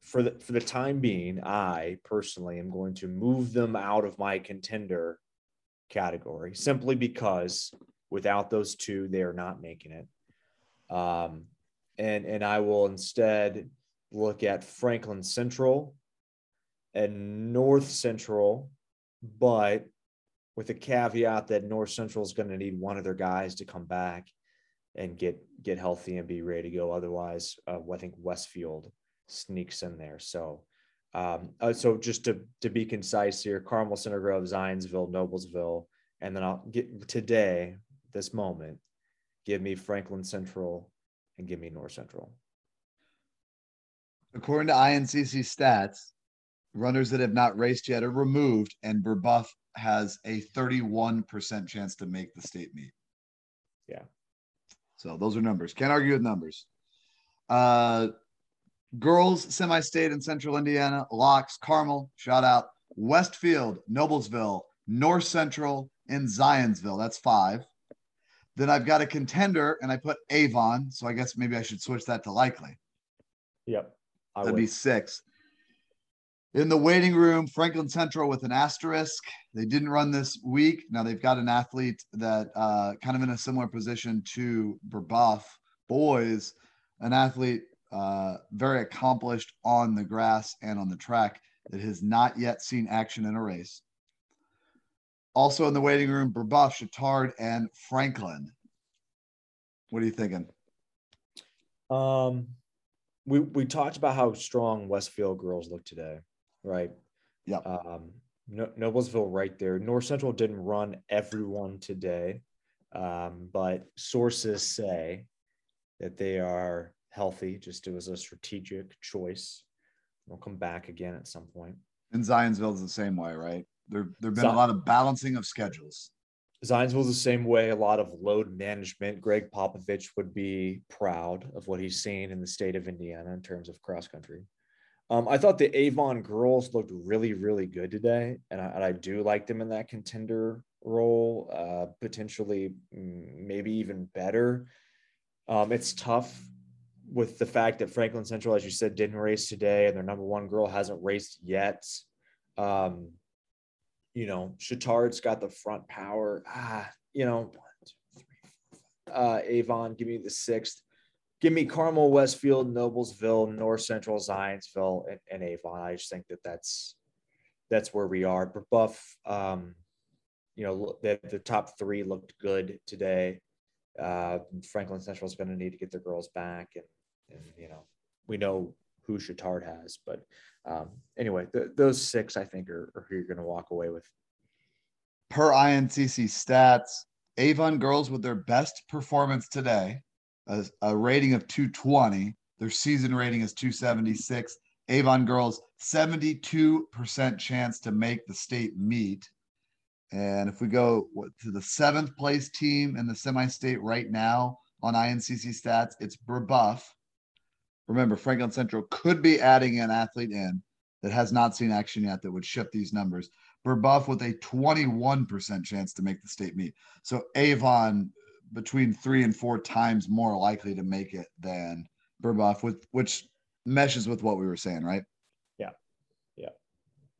for the for the time being, I personally am going to move them out of my contender category simply because without those two, they are not making it. Um, and and I will instead look at Franklin Central and North Central, but with a caveat that North Central is going to need one of their guys to come back and get get healthy and be ready to go. Otherwise, uh, I think Westfield sneaks in there. So, um, uh, so just to to be concise here, Carmel, Center Grove, Zionsville, Noblesville, and then I'll get today, this moment, give me Franklin Central and give me North Central. According to INCC stats, runners that have not raced yet are removed, and Brebeuf has a 31% chance to make the state meet. Yeah. So those are numbers. Can't argue with numbers. Uh, girls semi-state in central Indiana, Locks, Carmel, shout out, Westfield, Noblesville, North Central, and Zionsville. That's five. Then I've got a contender, and I put Avon. So I guess maybe I should switch that to likely. Yep. I That'd would. be six. In the waiting room, Franklin Central with an asterisk. They didn't run this week. Now they've got an athlete that uh, kind of in a similar position to Brebeuf boys, an athlete uh, very accomplished on the grass and on the track that has not yet seen action in a race. Also in the waiting room, Brebeuf, Chittard, and Franklin. What are you thinking? Um, we we talked about how strong Westfield girls look today, right? Yep. Um, no, Noblesville right there. North Central didn't run everyone today, um, but sources say that they are healthy. Just it was a strategic choice. They'll come back again at some point. And Zionsville's the same way, right? There there've been a lot of balancing of schedules. Zionsville's the same way. A lot of load management. Gregg Popovich would be proud of what he's seen in the state of Indiana in terms of cross country. Um, I thought the Avon girls looked really, really good today, and I, and I do like them in that contender role. Uh, potentially, mm, maybe even better. Um, it's tough with the fact that Franklin Central, as you said, didn't race today, and their number one girl hasn't raced yet. Um, you know, Chittard's got the front power. Ah, you know. Uh, Avon, give me the sixth. Give me Carmel, Westfield, Noblesville, North Central, Zionsville, and, and Avon. I just think that that's that's where we are. Brebeuf, um, you know, the, the top three looked good today. Uh, Franklin Central is going to need to get their girls back, and and you know, we know who Chittard has, but um, anyway, th- those six I think are, are who you're going to walk away with. per INCC stats, Avon girls with their best performance today, a, a rating of 220. Their season rating is 276. Avon girls, 72% chance to make the state meet. And if we go to the seventh place team in the semi state right now on INCC stats, it's Brebeuf. Remember, Franklin Central could be adding an athlete in that has not seen action yet that would shift these numbers. Brebeuf with a 21% chance to make the state meet. So Avon between three and four times more likely to make it than Brebeuf, with which meshes with what we were saying, right? Yeah. Yeah.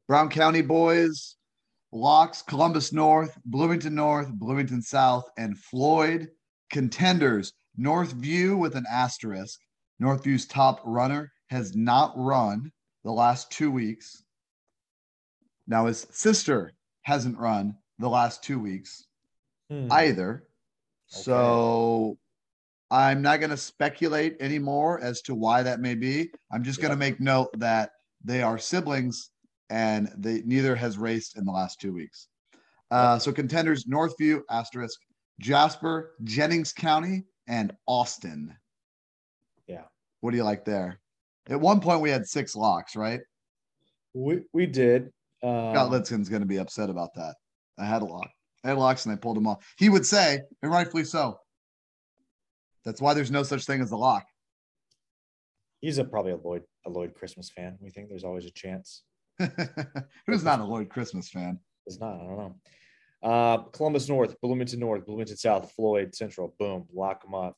Brown County boys, Locks, Columbus North, Bloomington North, Bloomington South, and Floyd contenders. Northview with an asterisk. Northview's top runner has not run the last two weeks. Now his sister hasn't run the last two weeks Hmm. either. So I'm not going to speculate anymore as to why that may be. I'm just going to make note that they are siblings and they neither has raced in the last two weeks. Uh, so contenders Northview asterisk Jasper, Jennings County, and Austin. Yeah. What do you like there? At one point we had six locks, right? we we did. Um, Scott Litzkin's going to be upset about that. I had a lock. I had locks and I pulled them off. He would say, and rightfully so. That's why there's no such thing as the lock. he's a probably a Lloyd a Lloyd Christmas fan. We think there's always a chance. Who's not a Lloyd Christmas fan? It's not. I don't know. Uh, Columbus North, Bloomington North, Bloomington South, Floyd Central. Boom, lock them up.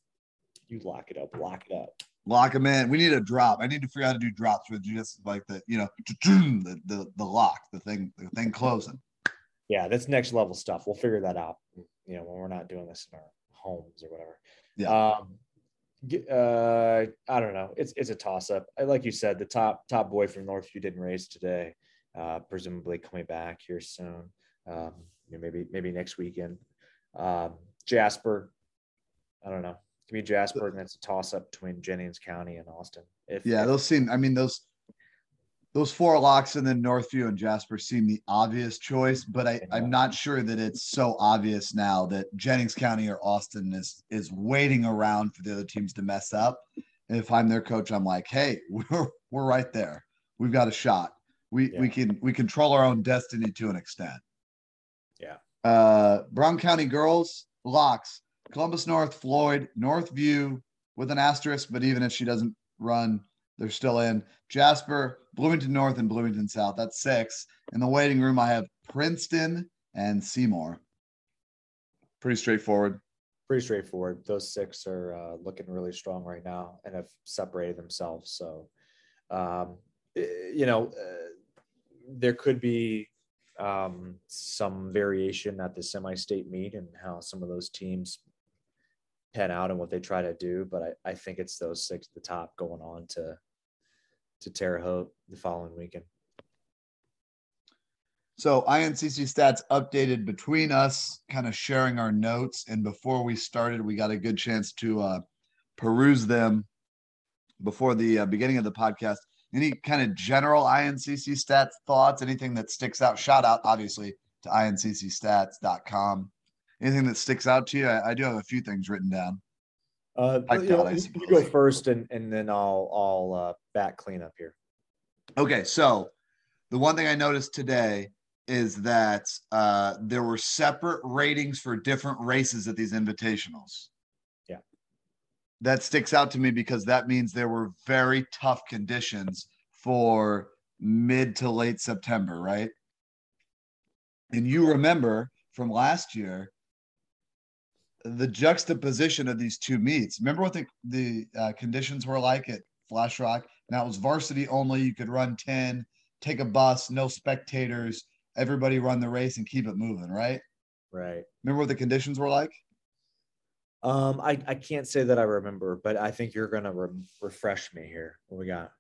You lock it up. Lock it up. Lock them in. We need a drop. I need to figure out how to do drops with just like the, you know, the, the, the lock, the thing, the thing closing. Yeah, that's next level stuff. We'll figure that out. You know, when we're not doing this in our homes or whatever. Yeah. Um, uh, I don't know. It's it's a toss up. Like you said, the top top boy from Northview didn't race today. Uh, presumably coming back here soon. Um, you know, maybe maybe next weekend. Um, Jasper, I don't know. Give me Jasper, and that's a toss up between Jennings County and Austin. If Yeah, those seem. I mean, those those four locks and then Northview and Jasper seem the obvious choice, but I, I'm not sure that it's so obvious now that Jennings County or Austin is is waiting around for the other teams to mess up. And if I'm their coach, I'm like, hey, we're we're right there. We've got a shot. We we can we control our own destiny to an extent. Yeah. Uh Brown County girls, locks, Columbus North, Floyd, Northview with an asterisk, but even if she doesn't run, they're still in. Jasper, Bloomington North, and Bloomington South. That's six. In the waiting room, I have Princeton and Seymour. Pretty straightforward. pretty straightforward. Those six are uh, looking really strong right now and have separated themselves. So, um, you know, uh, there could be um, some variation at the semi-state meet and how some of those teams pan out and what they try to do. But I, I think it's those six at the top going on to to Terre Haute the following weekend. So INCC stats updated between us, kind of sharing our notes. And before we started, we got a good chance to uh, peruse them before the uh, beginning of the podcast. Any kind of general INCC stats thoughts? Anything that sticks out? Shout out, obviously, to INCCstats.com. Anything that sticks out to you? I, I do have a few things written down. Uh, you, know, I you go first, and and then I'll I'll uh, back clean up here. Okay, so the one thing I noticed today is that uh, there were separate ratings for different races at these invitationals. Yeah. That sticks out to me because that means there were very tough conditions for mid to late September, right? And you remember from last year the juxtaposition of these two meets. Remember what the, the uh, conditions were like at FlashRock? Now it was varsity only. You could run 10, take a bus, no spectators, everybody run the race and keep it moving, right? Right. Remember what the conditions were like? Um, I, I can't say that I remember, but I think you're gonna re- refresh me here. What we got?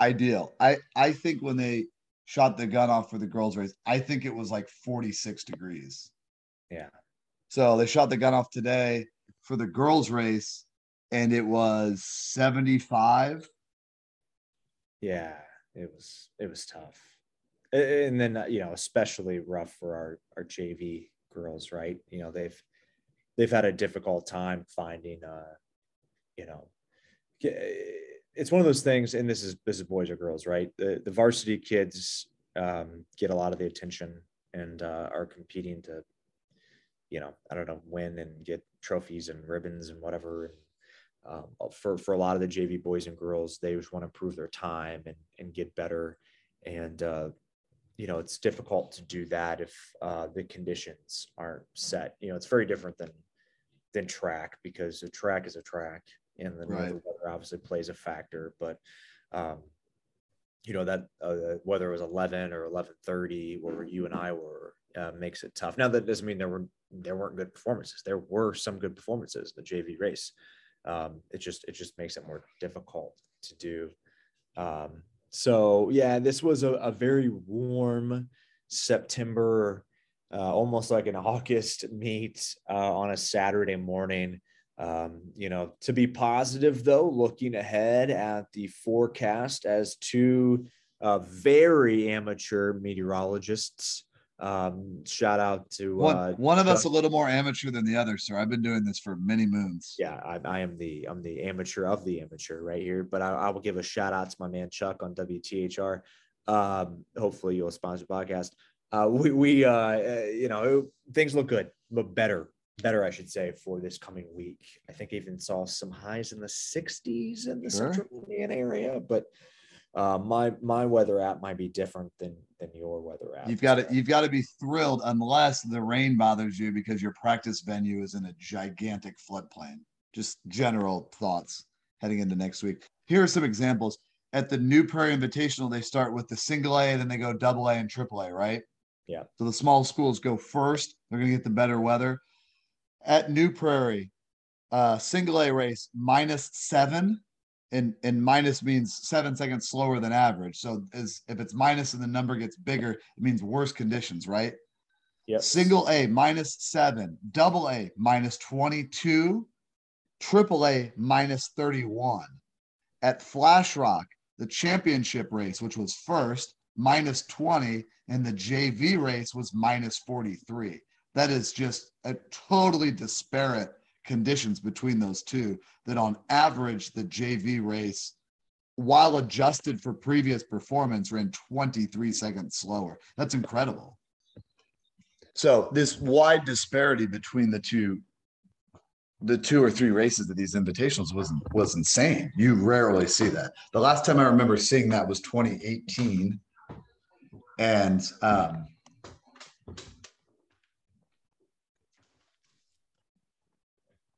Ideal. I, I think when they shot the gun off for the girls' race, I think it was like 46 degrees. Yeah. So they shot the gun off today for the girls' race and it was 75. Yeah, it was it was tough, and then uh, you know especially rough for our our JV girls, right? You know they've they've had a difficult time finding, uh, you know, it's one of those things, and this is this is boys or girls, right? The the varsity kids um, get a lot of the attention and uh, are competing to, you know, I don't know, win and get trophies and ribbons and whatever. And um, for for a lot of the JV boys and girls, they just want to improve their time and and get better. And uh, you know, it's difficult to do that if uh, the conditions aren't set. You know, it's very different than than track because a track is a track, and the Right. weather obviously plays a factor. But um, you know that uh, whether it was 11 or 11:30, where you and I were, uh, makes it tough. Now that doesn't mean there were there weren't good performances. There were some good performances the JV race. Um, it just it just makes it more difficult to do. Um, so yeah, this was a, a very warm September, uh, almost like an August meet uh, on a Saturday morning. Um, you know, to be positive though, looking ahead at the forecast as two uh, very amateur meteorologists. Um, shout out to One, uh, one of us a little more amateur than the other, sir. I've been doing this for many moons. yeah, I, I am the I'm the amateur of the amateur right here. But I, I will give a shout out to my man Chuck on WTHR. Um, hopefully you'll sponsor the podcast. Uh, we we uh, uh, you know things look good, look better, better I should say for this coming week. I think I even saw some highs in the 60s in the Sure. central Indiana area, but uh, my my weather app might be different than than your weather app. You've got to you've got to be thrilled unless the rain bothers you because your practice venue is in a gigantic floodplain. Just general thoughts heading into next week. Here are some examples. At the New Prairie Invitational, they start with the single A, then they go double A and triple A, right? Yeah. So the small schools go first. They're going to get the better weather. At New Prairie, uh, single A race minus seven, and and minus means seven seconds slower than average. So is if it's minus and the number gets bigger, it means worse conditions, right? Yep. Single A minus seven, double A minus 22, triple A minus 31. At FlashRock, the championship race, which was first, minus 20, and the JV race was minus 43. That is just a totally disparate conditions between those two. That on average, the JV race, while adjusted for previous performance, ran 23 seconds slower. That's incredible. So this wide disparity between the two the two or three races of these invitations was was insane. You rarely see that. The last time I remember seeing that was 2018, and um,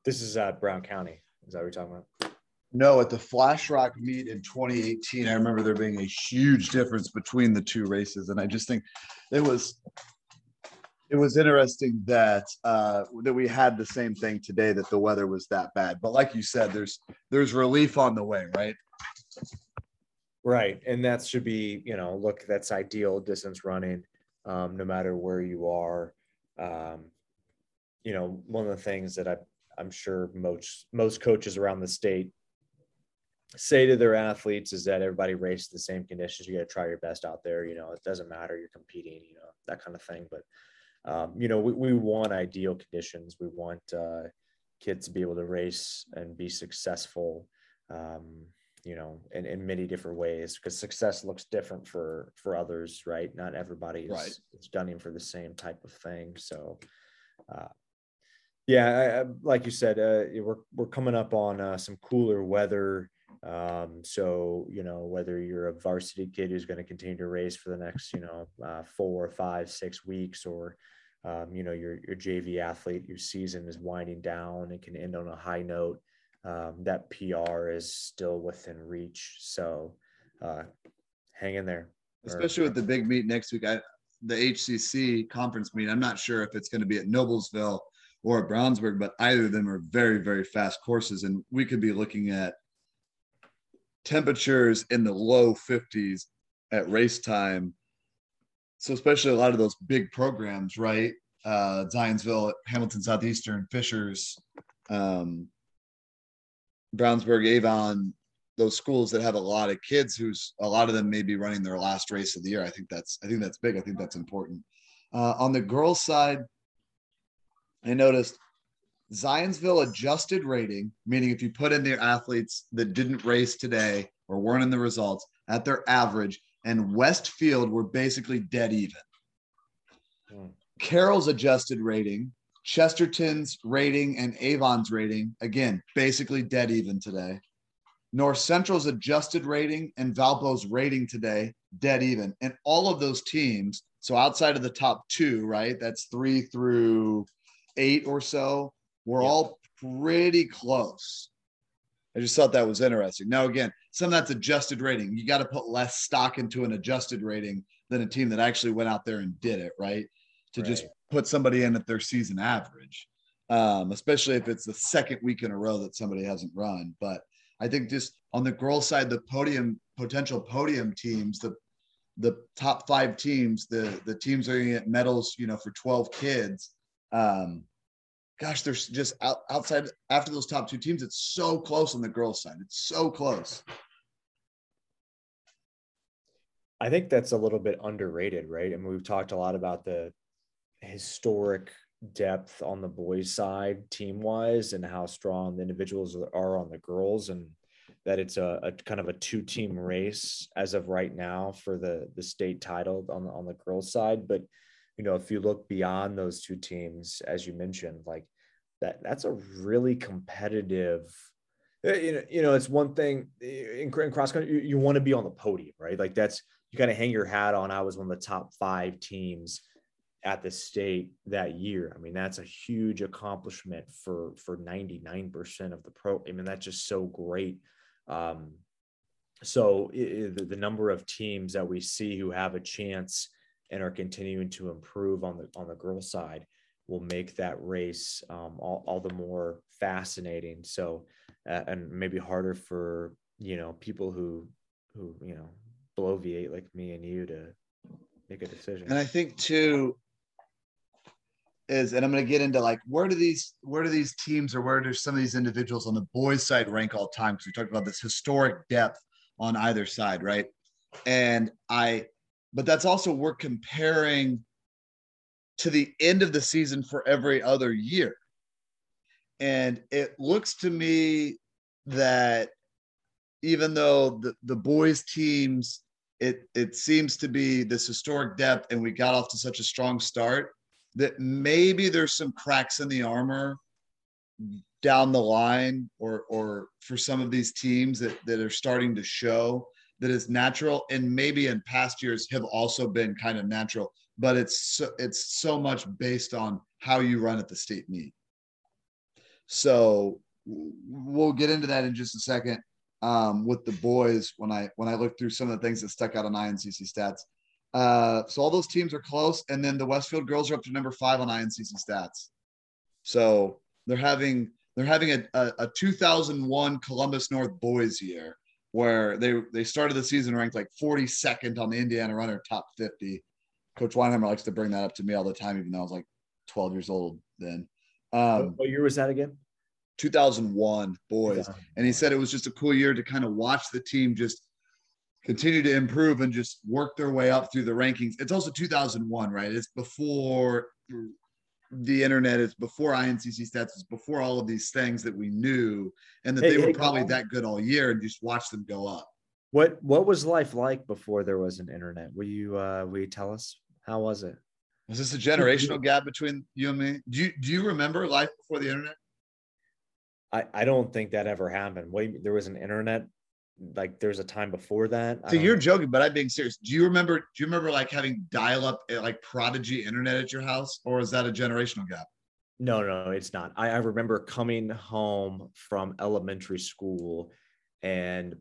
This is uh, Brown County. Is that what you're talking about? no, at the FlashRock meet in 2018, I remember there being a huge difference between the two races, and I just think it was it was interesting that uh, that we had the same thing today that the weather was that bad. But like you said, there's there's relief on the way, right? Right. And that should be, you know, look, that's ideal distance running, um, no matter where you are. Um, you know, one of the things that I, I'm sure most most coaches around the state say to their athletes is that everybody races the same conditions. You got to try your best out there. You know, it doesn't matter. You're competing. You know, that kind of thing. But um, you know, we, we want ideal conditions. We want uh, kids to be able to race and be successful. Um, you know, in, in many different ways because success looks different for for others, right? Not everybody is, Right. is gunning for the same type of thing. So, uh, yeah, I, I, like you said, uh, we're we're coming up on uh, some cooler weather. Um, so you know whether you're a varsity kid who's going to continue to race for the next you know uh, four, five, six weeks, or um, you know your your JV athlete your season is winding down and can end on a high note. Um, that PR is still within reach. So uh, hang in there. Or- especially with the big meet next week. I, the HCC conference meet. I'm not sure if it's going to be at Noblesville or at Brownsburg, but either of them are very, very fast courses, and we could be looking at temperatures in the low 50s at race time. So, especially a lot of those big programs, right? Uh, Zionsville, Hamilton Southeastern, Fishers, um, Brownsburg, Avon, those schools that have a lot of kids who's a lot of them may be running their last race of the year. I think that's I think that's big. I think that's important. Uh, on the girls' side, I noticed Zionsville adjusted rating, meaning if you put in their athletes that didn't race today or weren't in the results at their average, and Westfield were basically dead even. Hmm. Carroll's adjusted rating, Chesterton's rating, and Avon's rating, again, basically dead even today. North Central's adjusted rating and Valpo's rating today, dead even. And all of those teams, so outside of the top two, right? That's three through eight or so, we're Yeah. all pretty close. I just thought that was interesting. Now, again, some of that's adjusted rating. You got to put less stock into an adjusted rating than a team that actually went out there and did it, right? To just put somebody in at their season average, um, especially if it's the second week in a row that somebody hasn't run. But I think just on the girls' side, the podium potential podium teams, the the top five teams, the the teams are going to get medals, you know, for 12 kids. Um, gosh, there's just out, outside after those top two teams, it's so close on the girls' side. It's so close. I think that's a little bit underrated, right? I mean, we've talked a lot about the historic depth on the boys' side, team wise, and how strong the individuals are on the girls, and that it's a, a kind of a two team race as of right now for the the state title on on the girls' side. But you know, if you look beyond those two teams, as you mentioned, like that, that's a really competitive. uh, You know, you know, it's one thing in, in cross country, you, you want to be on the podium, right? Like that's you kind of hang your hat on. I was one of the top five teams at the state that year. I mean, that's a huge accomplishment for for 99% of the pro. I mean, that's just so great. Um, so i- i- the, the number of teams that we see who have a chance and are continuing to improve on the on the girl side will make that race um, all, all the more fascinating. So, uh, and maybe harder for you know people who who you know bloviate like me and you to make a decision. And I think too is, and I'm going to get into like where do these where do these teams or where do some of these individuals on the boys' side rank all time? Because we talked about this historic depth on either side, right? And I, but that's also we're comparing to the end of the season for every other year. And it looks to me that even though the, the boys teams, it it seems to be this historic depth, and we got off to such a strong start that maybe there's some cracks in the armor down the line or or for some of these teams that, that are starting to show that is natural and maybe in past years have also been kind of natural but it's so, it's so much based on how you run at the state meet. So we'll get into that in just a second um, with the boys when I when I look through some of the things that stuck out on INCC stats. Uh, so all those teams are close, and then the Westfield girls are up to number five on INCC stats. So they're having they're having a, a, a 2001 Columbus North boys year where they they started the season ranked like 42nd on the Indiana Runner top 50 Coach Weinheimer likes to bring that up to me all the time, even though I was like 12 years old then. Um, what year was that again? 2001 boys. And he said it was just a cool year to kind of watch the team just continue to improve and just work their way up through the rankings. It's also 2001, right? It's before the internet, is before INCC stats, it's before all of these things that we knew, and that hey, they were hey, probably that good all year and just watch them go up. What what was life like before there was an internet? Will you uh will you tell us? How was it? Was this a generational gap between you and me? Do you do you remember life before the internet? I, I don't think that ever happened. Wait, there was an internet like there's a time before that. So you're know. joking, but I'm being serious. Do you remember? Do you remember like having dial-up eh, like prodigy internet at your house, or is that a generational gap? No, no, it's not. I, I remember coming home from elementary school and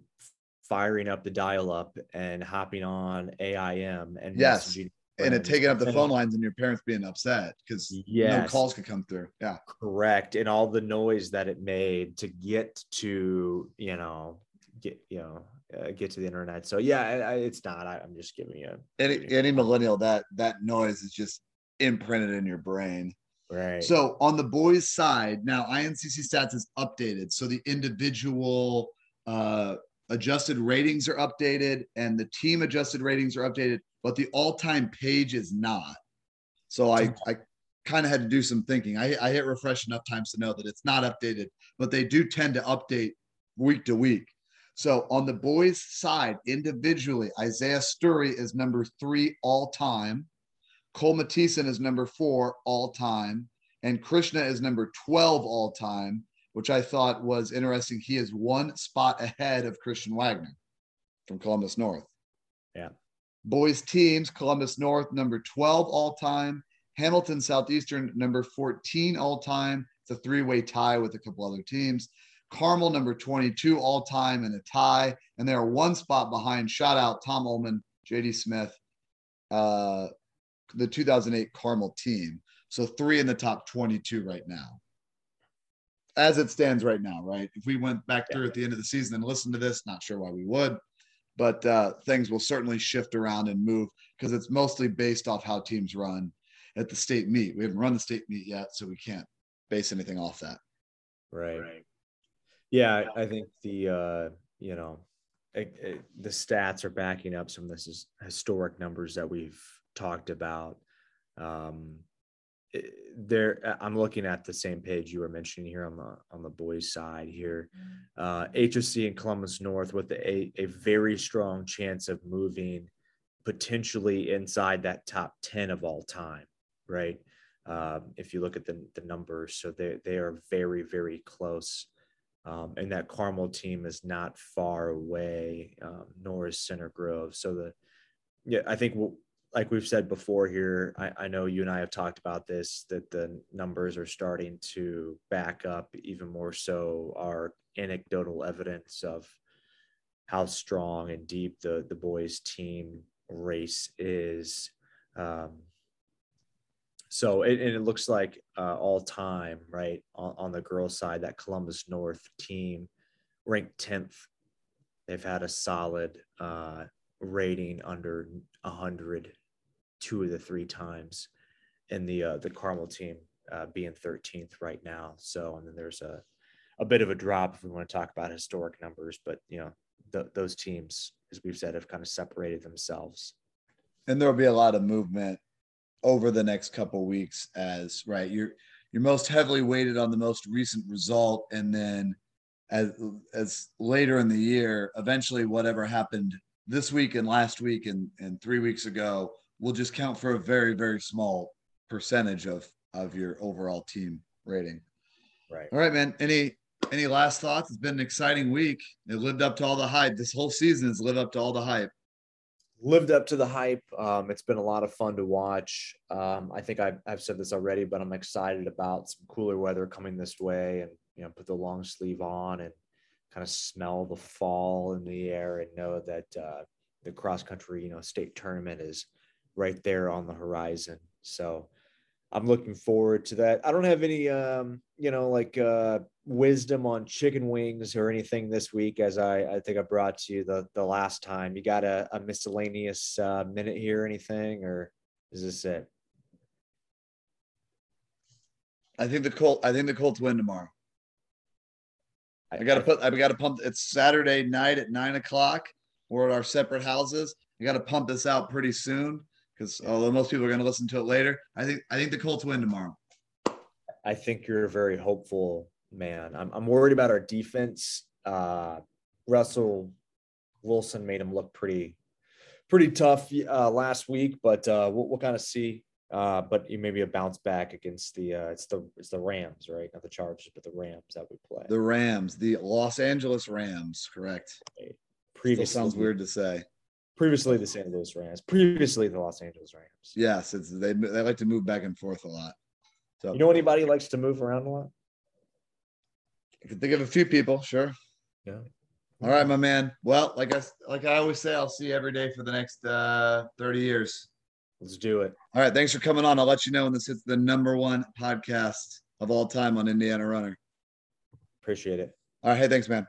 firing up the dial-up and hopping on AIM and yes and it taking up the phone lines and your parents being upset because yes. no calls could come through. Yeah. Correct. And all the noise that it made to get to, you know, get, you know, uh, get to the internet. So yeah, I, it's not, I, am just giving you any, any millennial that, that noise is just imprinted in your brain. Right. So on the boys side, now INCC stats is updated. So the individual, uh, adjusted ratings are updated and the team adjusted ratings are updated but the all-time page is not. So I I kind of had to do some thinking. I, I hit refresh enough times to know that it's not updated, but they do tend to update week to week. So on the boys' side, individually, Isaiah Sturry is number three all time. Cole Mattison is number four all time. And Krishna is number 12 all time, which I thought was interesting. He is one spot ahead of Christian Wagner from Columbus North. Yeah. Boys teams, Columbus North, number 12 all time. Hamilton Southeastern, number 14 all time. It's a three way tie with a couple other teams. Carmel, number 22 all time, in a tie. And they are one spot behind. Shout out Tom Ullman, JD Smith, uh, the 2008 Carmel team. So three in the top 22 right now. As it stands right now, right? If we went back through at the end of the season and listened to this, not sure why we would but uh, things will certainly shift around and move because it's mostly based off how teams run at the state meet. We haven't run the state meet yet, so we can't base anything off that. Right. right. Yeah, I think the uh, you know it, it, the stats are backing up some of this historic numbers that we've talked about. Um, there uh, i'm looking at the same page you were mentioning here on the on the boys side here. Uh hsc and columbus north with a, a very strong chance of moving potentially inside that top 10 of all time right? Um, if you look at the, the numbers so they, they are very very close um, and that carmel team is not far away um, nor is center grove so the yeah i think we'll, like we've said before here, I, I, know you and I have talked about this that the numbers are starting to back up even more so our anecdotal evidence of how strong and deep the the boys team race is. Um, so it, and it looks like uh, all time, right, on, on the girls' side, that Columbus North team ranked 10th. They've had a solid uh, rating under 100 two of the three times, and the uh, the Carmel team uh, being 13th right now. So, and then there's a a bit of a drop if we want to talk about historic numbers, but you know, th- those teams, as we've said, have kind of separated themselves. And there'll be a lot of movement over the next couple weeks as right you're you're most heavily weighted on the most recent result. And then as as later in the year eventually whatever happened this week and last week and and 3 weeks ago will just count for a very very small percentage of of your overall team rating. Right. all right man. Any any last thoughts? It's been an exciting week. It lived up to all the hype. This whole season has lived up to all the hype lived up to the hype. Um, it's been a lot of fun to watch. Um, I think I've, I've said this already, but I'm excited about some cooler weather coming this way and, you know, put the long sleeve on and kind of smell the fall in the air and know that uh, the cross country, you know, state tournament is right there on the horizon. So I'm looking forward to that. I don't have any, um, you know, like uh, wisdom on chicken wings or anything this week, as I, I think I brought to you the, the last time. You got a, a miscellaneous uh, minute here, or anything, or is this it? I think the Colt. I think the Colts win tomorrow. I got to put. I got to pump. It's Saturday night at nine o'clock. We're at our separate houses. I got to pump this out pretty soon because although most people are going to listen to it later, I think I think the Colts win tomorrow. I think you're very hopeful man. I'm, I'm worried about our defense. Uh, Russell Wilson made him look pretty, pretty tough uh, last week, but uh, we'll, we'll kind of see. Uh, but maybe a bounce back against the uh, it's the it's the Rams, right? Not the Chargers, but the Rams that we play. The Rams, the Los Angeles Rams, correct. Previously, Still sounds weird to say. Previously, the St. Louis Rams. Previously, the Los Angeles Rams. Yes, it's they they like to move back and forth a lot. So You know anybody likes to move around a lot? I can think of a few people, sure. Yeah. All right, my man. Well, like I like I always say, I'll see you every day for the next uh 30 years. Let's do it. All right, thanks for coming on. I'll let you know when this hits the number one podcast of all time on Indiana Runner. Appreciate it. All right, hey, thanks, man.